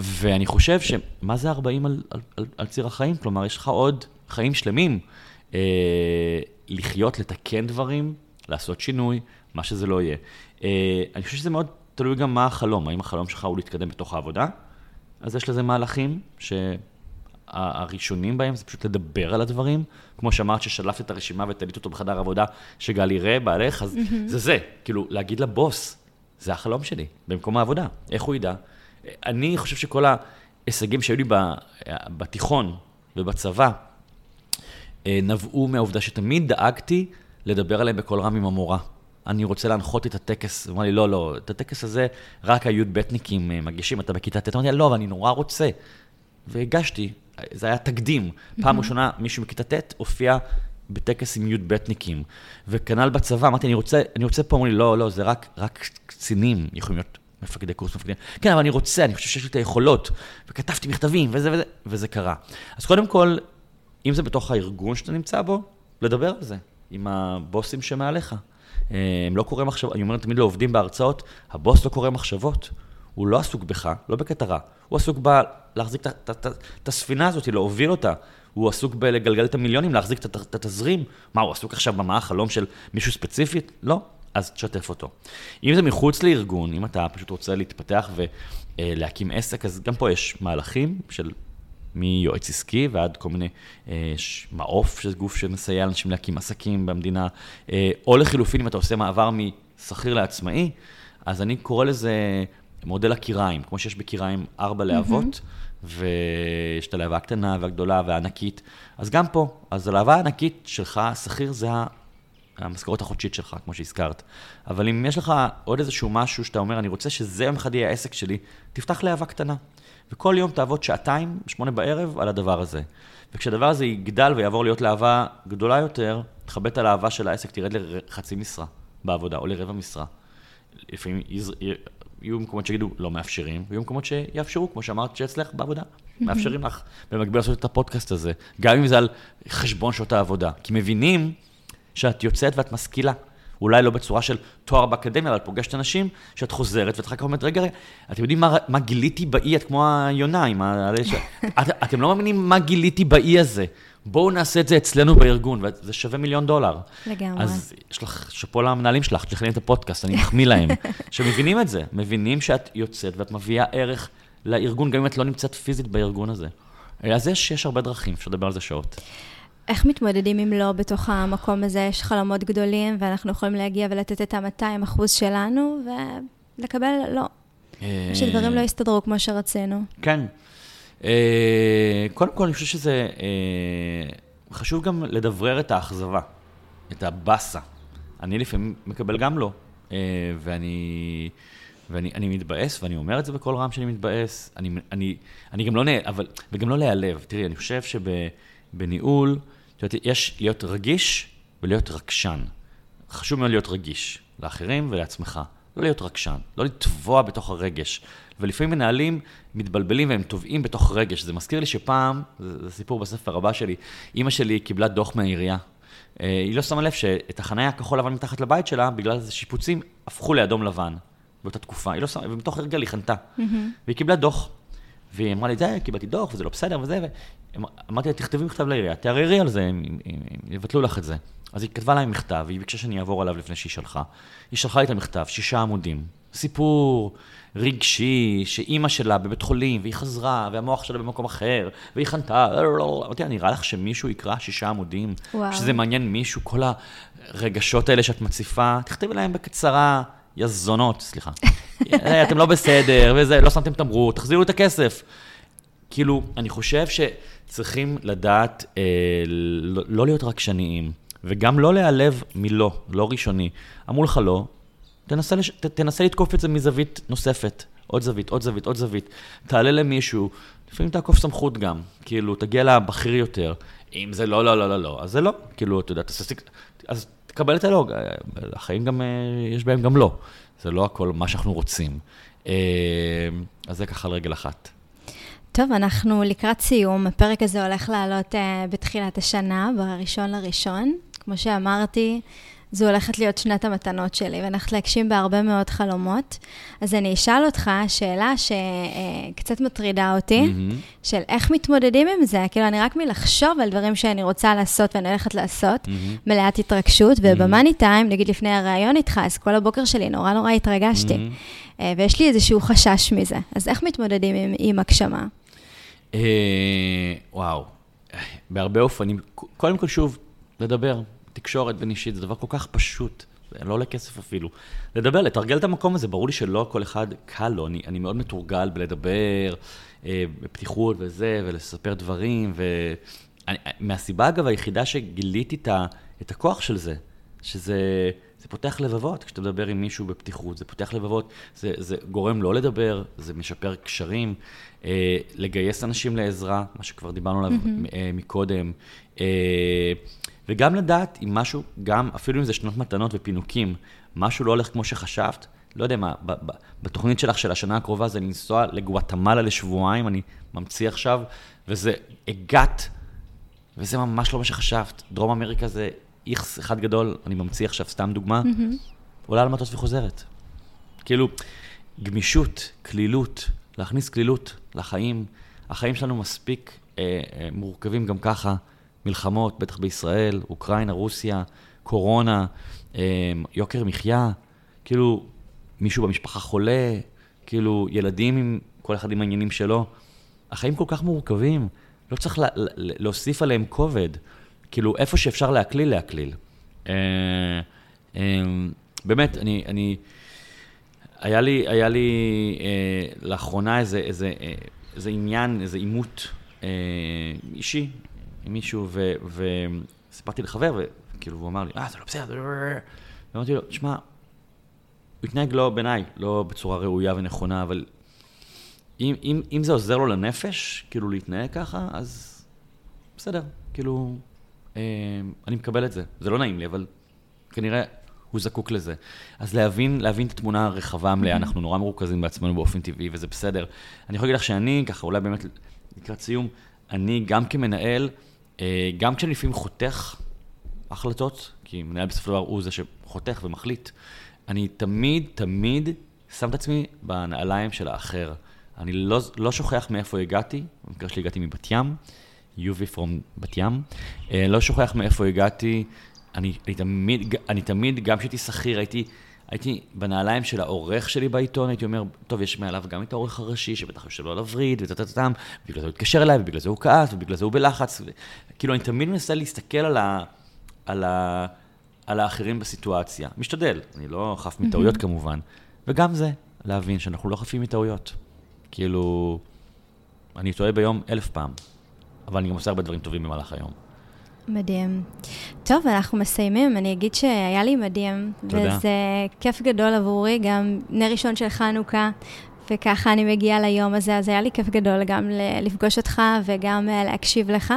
ואני חושב שמה זה 40 על, על, על, על ציר החיים? כלומר, יש לך עוד חיים שלמים אה, לחיות, לתקן דברים, לעשות שינוי, מה שזה לא יהיה. אה, אני חושב שזה מאוד תלוי גם מה החלום, האם החלום שלך הוא להתקדם בתוך העבודה, אז יש לזה מהלכים שהראשונים בהם זה פשוט לדבר על הדברים. כמו שאמרת ששלפת את הרשימה ותלית אותו בחדר עבודה, שגל יראה בעלך, אז. זה זה, כאילו, להגיד לבוס, זה החלום שלי, במקום העבודה, איך הוא ידע? אני חושב שכל ההישגים שהיו לי בתיכון ובצבא, אה, נבעו מהעובדה שתמיד דאגתי לדבר עליהם בקול רם עם המורה. אני רוצה להנחות את הטקס. הוא אמר לי, לא, לא, את הטקס הזה רק הי"בניקים אה, מגישים, אתה בכיתה ט'. אמרתי, לא, אבל אני נורא רוצה. והגשתי, זה היה תקדים. פעם ראשונה מישהו מכיתה ט' הופיע בטקס עם י"בניקים. וכנ"ל בצבא, אמרתי, אני רוצה, אני רוצה פה, אמרו לי, לא, לא, זה רק, רק קצינים יכולים להיות מפקדי קורס מפקדים. כן, אבל אני רוצה, אני חושב שיש לי את היכולות. וכתבתי מכתבים, וזה וזה, וזה קרה. אז קודם כל, אם זה בתוך הארגון שאתה נמצא בו, לדבר על זה עם הבוסים שמעליך. אה, הם לא קוראים מחשבות, אני אומר תמיד לעובדים בהרצאות, הבוס לא קורא מחשבות. הוא לא עסוק בך, לא בקטע רע. הוא עסוק בלהחזיק את הספינה הזאת, להוביל אותה. הוא עסוק בלגלגל את המיליונים, להחזיק את התזרים. מה, הוא עסוק עכשיו במה החלום של מישהו ספציפית? לא. אז תשתף אותו. אם זה מחוץ לארגון, אם אתה פשוט רוצה להתפתח ולהקים עסק, אז גם פה יש מהלכים של מיועץ עסקי ועד כל מיני אה, מעוף, שזה גוף שמסייע לאנשים להקים עסקים במדינה, אה, או לחילופין, אם אתה עושה מעבר משכיר לעצמאי, אז אני קורא לזה מודל הקיריים, כמו שיש בקיריים ארבע להבות, mm-hmm. ויש את הלהבה הקטנה והגדולה והענקית, אז גם פה, אז הלהבה הענקית שלך, שכיר זה המשכורת החודשית שלך, כמו שהזכרת. אבל אם יש לך עוד איזשהו משהו שאתה אומר, אני רוצה שזה יום אחד יהיה העסק שלי, תפתח להבה קטנה. וכל יום תעבוד שעתיים, שמונה בערב, על הדבר הזה. וכשהדבר הזה יגדל ויעבור להיות להבה גדולה יותר, תכבד את הלהבה של העסק, תרד לחצי משרה בעבודה, או לרבע משרה. לפעמים יהיו מקומות שיגידו לא מאפשרים, ויהיו מקומות שיאפשרו, כמו שאמרת שאצלך בעבודה, מאפשרים לך במקביל לעשות את הפודקאסט הזה, גם אם זה על חשבון שעות העבודה. כי מבינים שאת יוצאת ואת משכילה. אולי לא בצורה של תואר באקדמיה, אבל פוגשת אנשים, שאת חוזרת, ואת אחר כך אומרת, רגע, רגע, אתם יודעים מה, מה גיליתי באי, את כמו היונה, עם ה... את, אתם לא מאמינים מה גיליתי באי הזה. בואו נעשה את זה אצלנו בארגון, וזה שווה מיליון דולר. לגמרי. אז יש לך, שאפו למנהלים שלך, תשלחי את הפודקאסט, אני מחמיא להם, שמבינים את זה, מבינים שאת יוצאת ואת מביאה ערך לארגון, גם אם את לא נמצאת פיזית בארגון הזה. אז יש, יש הרבה דרכים, אפשר לדבר על זה שעות. איך מתמודדים אם לא בתוך המקום הזה? יש חלומות גדולים, ואנחנו יכולים להגיע ולתת את ה-200 אחוז שלנו, ולקבל לא. אה, שדברים לא יסתדרו כמו שרצינו. כן. אה, קודם כל, אני חושב שזה אה, חשוב גם לדברר את האכזבה, את הבאסה. אני לפעמים מקבל גם לא, ואני... ואני אני מתבאס, ואני אומר את זה בקול רם שאני מתבאס, אני, אני, אני גם לא נע... אבל, וגם לא להיעלב. תראי, אני חושב יודעת, יש להיות רגיש ולהיות רגשן. חשוב מאוד להיות רגיש, לאחרים ולעצמך. לא להיות רגשן, לא לטבוע בתוך הרגש. ולפעמים מנהלים מתבלבלים והם טובעים בתוך רגש. זה מזכיר לי שפעם, זה, זה סיפור בספר הבא שלי, אימא שלי קיבלה דוח מהעירייה. אה, היא לא שמה לב שאת החניה הכחול לבן מתחת לבית שלה, בגלל איזה שיפוצים, הפכו לאדום לבן באותה תקופה. היא לא שמה, ומתוך הרגל היא חנתה. Mm-hmm. והיא קיבלה דוח. והיא אמרה לי, די, קיבלתי דוח, וזה לא בסדר, וזה, ואמרתי לה, תכתבי מכתב לעירייה, תערערי על זה, הם יבטלו לך את זה. אז היא כתבה להם מכתב, והיא ביקשה שאני אעבור עליו לפני שהיא שלחה. היא שלחה לי את המכתב, שישה עמודים. סיפור רגשי, שאימא שלה בבית חולים, והיא חזרה, והמוח שלה במקום אחר, והיא חנתה, אמרתי לה, נראה לך שמישהו יקרא שישה עמודים? וואו. שזה מעניין מישהו, כל הרגשות האלה שאת מציפה, תכתבי להם בקצרה, יא זונות, סליחה. אה, אתם לא בסדר, וזה, לא שמתם תמרור, תחזירו את הכסף. כאילו, אני חושב שצריכים לדעת אה, לא, לא להיות רגשניים, וגם לא להיעלב מלא, לא ראשוני. אמרו לך לא, תנסה, לש... ת, תנסה לתקוף את זה מזווית נוספת. עוד זווית, עוד זווית, עוד זווית. תעלה למישהו, לפעמים תעקוף סמכות גם. כאילו, תגיע לבכיר יותר. אם זה לא, לא, לא, לא, לא, אז זה לא. כאילו, אתה יודע, תעשה... אז תקבל את הלא. החיים גם, אה, יש בהם גם לא. זה לא הכל מה שאנחנו רוצים. אז זה ככה על רגל אחת. טוב, אנחנו לקראת סיום. הפרק הזה הולך לעלות uh, בתחילת השנה, בראשון לראשון. כמו שאמרתי, זו הולכת להיות שנת המתנות שלי, ואני הולכת להגשים בהרבה מאוד חלומות. אז אני אשאל אותך שאלה שקצת מטרידה אותי, mm-hmm. של איך מתמודדים עם זה. כאילו, אני רק מלחשוב על דברים שאני רוצה לעשות ואני הולכת לעשות, mm-hmm. מלאת התרגשות, ובמאני טיים, נגיד לפני הראיון איתך, אז כל הבוקר שלי נורא נורא התרגשתי. Mm-hmm. ויש לי איזשהו חשש מזה. אז איך מתמודדים עם, עם הגשמה? אה, וואו, בהרבה אופנים. קודם כל, שוב, לדבר. תקשורת בין אישית זה דבר כל כך פשוט, זה לא עולה כסף אפילו. לדבר, לתרגל את המקום הזה, ברור לי שלא כל אחד קל לו, אני, אני מאוד מתורגל בלדבר, אה, בפתיחות וזה, ולספר דברים, ומהסיבה, אגב, היחידה שגיליתי את, ה, את הכוח של זה, שזה זה פותח לבבות, כשאתה מדבר עם מישהו בפתיחות, זה פותח לבבות, זה, זה גורם לא לדבר, זה משפר קשרים, אה, לגייס אנשים לעזרה, מה שכבר דיברנו עליו mm-hmm. אה, מקודם. אה, וגם לדעת אם משהו, גם אפילו אם זה שנות מתנות ופינוקים, משהו לא הולך כמו שחשבת, לא יודע מה, בתוכנית שלך של השנה הקרובה זה לנסוע לגואטמלה לשבועיים, אני ממציא עכשיו, וזה, הגעת, וזה ממש לא מה שחשבת. דרום אמריקה זה איכס אחד גדול, אני ממציא עכשיו סתם דוגמה, mm-hmm. עולה על מטוס וחוזרת. כאילו, גמישות, כלילות, להכניס כלילות לחיים. החיים שלנו מספיק אה, אה, מורכבים גם ככה. מלחמות, בטח בישראל, אוקראינה, רוסיה, קורונה, אה, יוקר מחיה, כאילו מישהו במשפחה חולה, כאילו ילדים עם, כל אחד עם העניינים שלו. החיים כל כך מורכבים, לא צריך לה, להוסיף עליהם כובד. כאילו, איפה שאפשר להקליל, להקליל. אה, אה, באמת, אני, אני, היה לי, היה לי אה, לאחרונה איזה, איזה, איזה עניין, איזה עימות אה, אישי עם מישהו, וסיפרתי לחבר, וכאילו, הוא אמר לי, אה, זה לא בסדר, ואמרתי לו, תשמע, הוא התנהג לא בעיניי, לא בצורה ראויה ונכונה, אבל אם, אם, אם זה עוזר לו לנפש, כאילו, להתנהג ככה, אז בסדר, כאילו, אה, אני מקבל את זה. זה לא נעים לי, אבל כנראה הוא זקוק לזה. אז להבין, להבין את התמונה הרחבה המלאה, אנחנו נורא מרוכזים בעצמנו באופן טבעי, וזה בסדר. אני יכול להגיד לך שאני, ככה, אולי באמת לקראת סיום, אני גם כמנהל, אה, גם כשאני לפעמים חותך החלטות, כי מנהל בסופו של דבר הוא זה שחותך ומחליט, אני תמיד, תמיד שם את עצמי בנעליים של האחר. אני לא, לא שוכח מאיפה הגעתי, במקרה שלי הגעתי מבת ים, יובי פרום בת ים, אה, לא שוכח מאיפה הגעתי, אני, אני תמיד, אני תמיד, גם כשהייתי שכיר, הייתי... הייתי בנעליים של העורך שלי בעיתון, הייתי אומר, טוב, יש מעליו גם את העורך הראשי, שבטח יושב לו על הווריד, וטטטטם, ובגלל זה הוא התקשר אליי, ובגלל זה הוא כעס, ובגלל זה הוא בלחץ. ו... כאילו, אני תמיד מנסה להסתכל על, ה... על, ה... על האחרים בסיטואציה. משתדל, אני לא חף מטעויות. כמובן. וגם זה, להבין שאנחנו לא חפים מטעויות. כאילו, אני טועה ביום אלף פעם, אבל אני גם עושה הרבה דברים טובים במהלך היום. מדהים. טוב, אנחנו מסיימים. אני אגיד שהיה לי מדהים. תודה. וזה כיף גדול עבורי, גם נר ראשון של חנוכה, וככה אני מגיעה ליום הזה, אז היה לי כיף גדול גם לפגוש אותך וגם אה, להקשיב לך,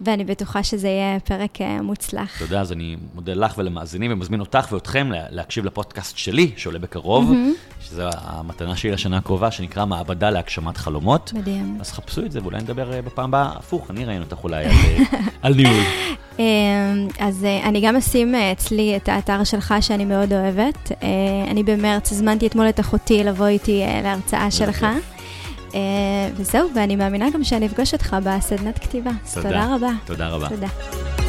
ואני בטוחה שזה יהיה פרק אה, מוצלח. תודה, אז אני מודה לך ולמאזינים ומזמין אותך ואתכם להקשיב לפודקאסט שלי, שעולה בקרוב, mm-hmm. שזו המתנה שלי לשנה הקרובה, שנקרא מעבדה להגשמת חלומות. מדהים. אז חפשו את זה ואולי נדבר אה, בפעם הבאה הפוך, אני ראיין אותך אולי על, על ניהול. אז אני גם אשים אצלי את האתר שלך, שאני מאוד אוהבת. אני במרץ הזמנתי אתמול את אחותי לבוא איתי להרצאה שלך. וזהו, ואני מאמינה גם שאני אפגוש אותך בסדנת כתיבה. תודה. תודה רבה. תודה רבה. תודה.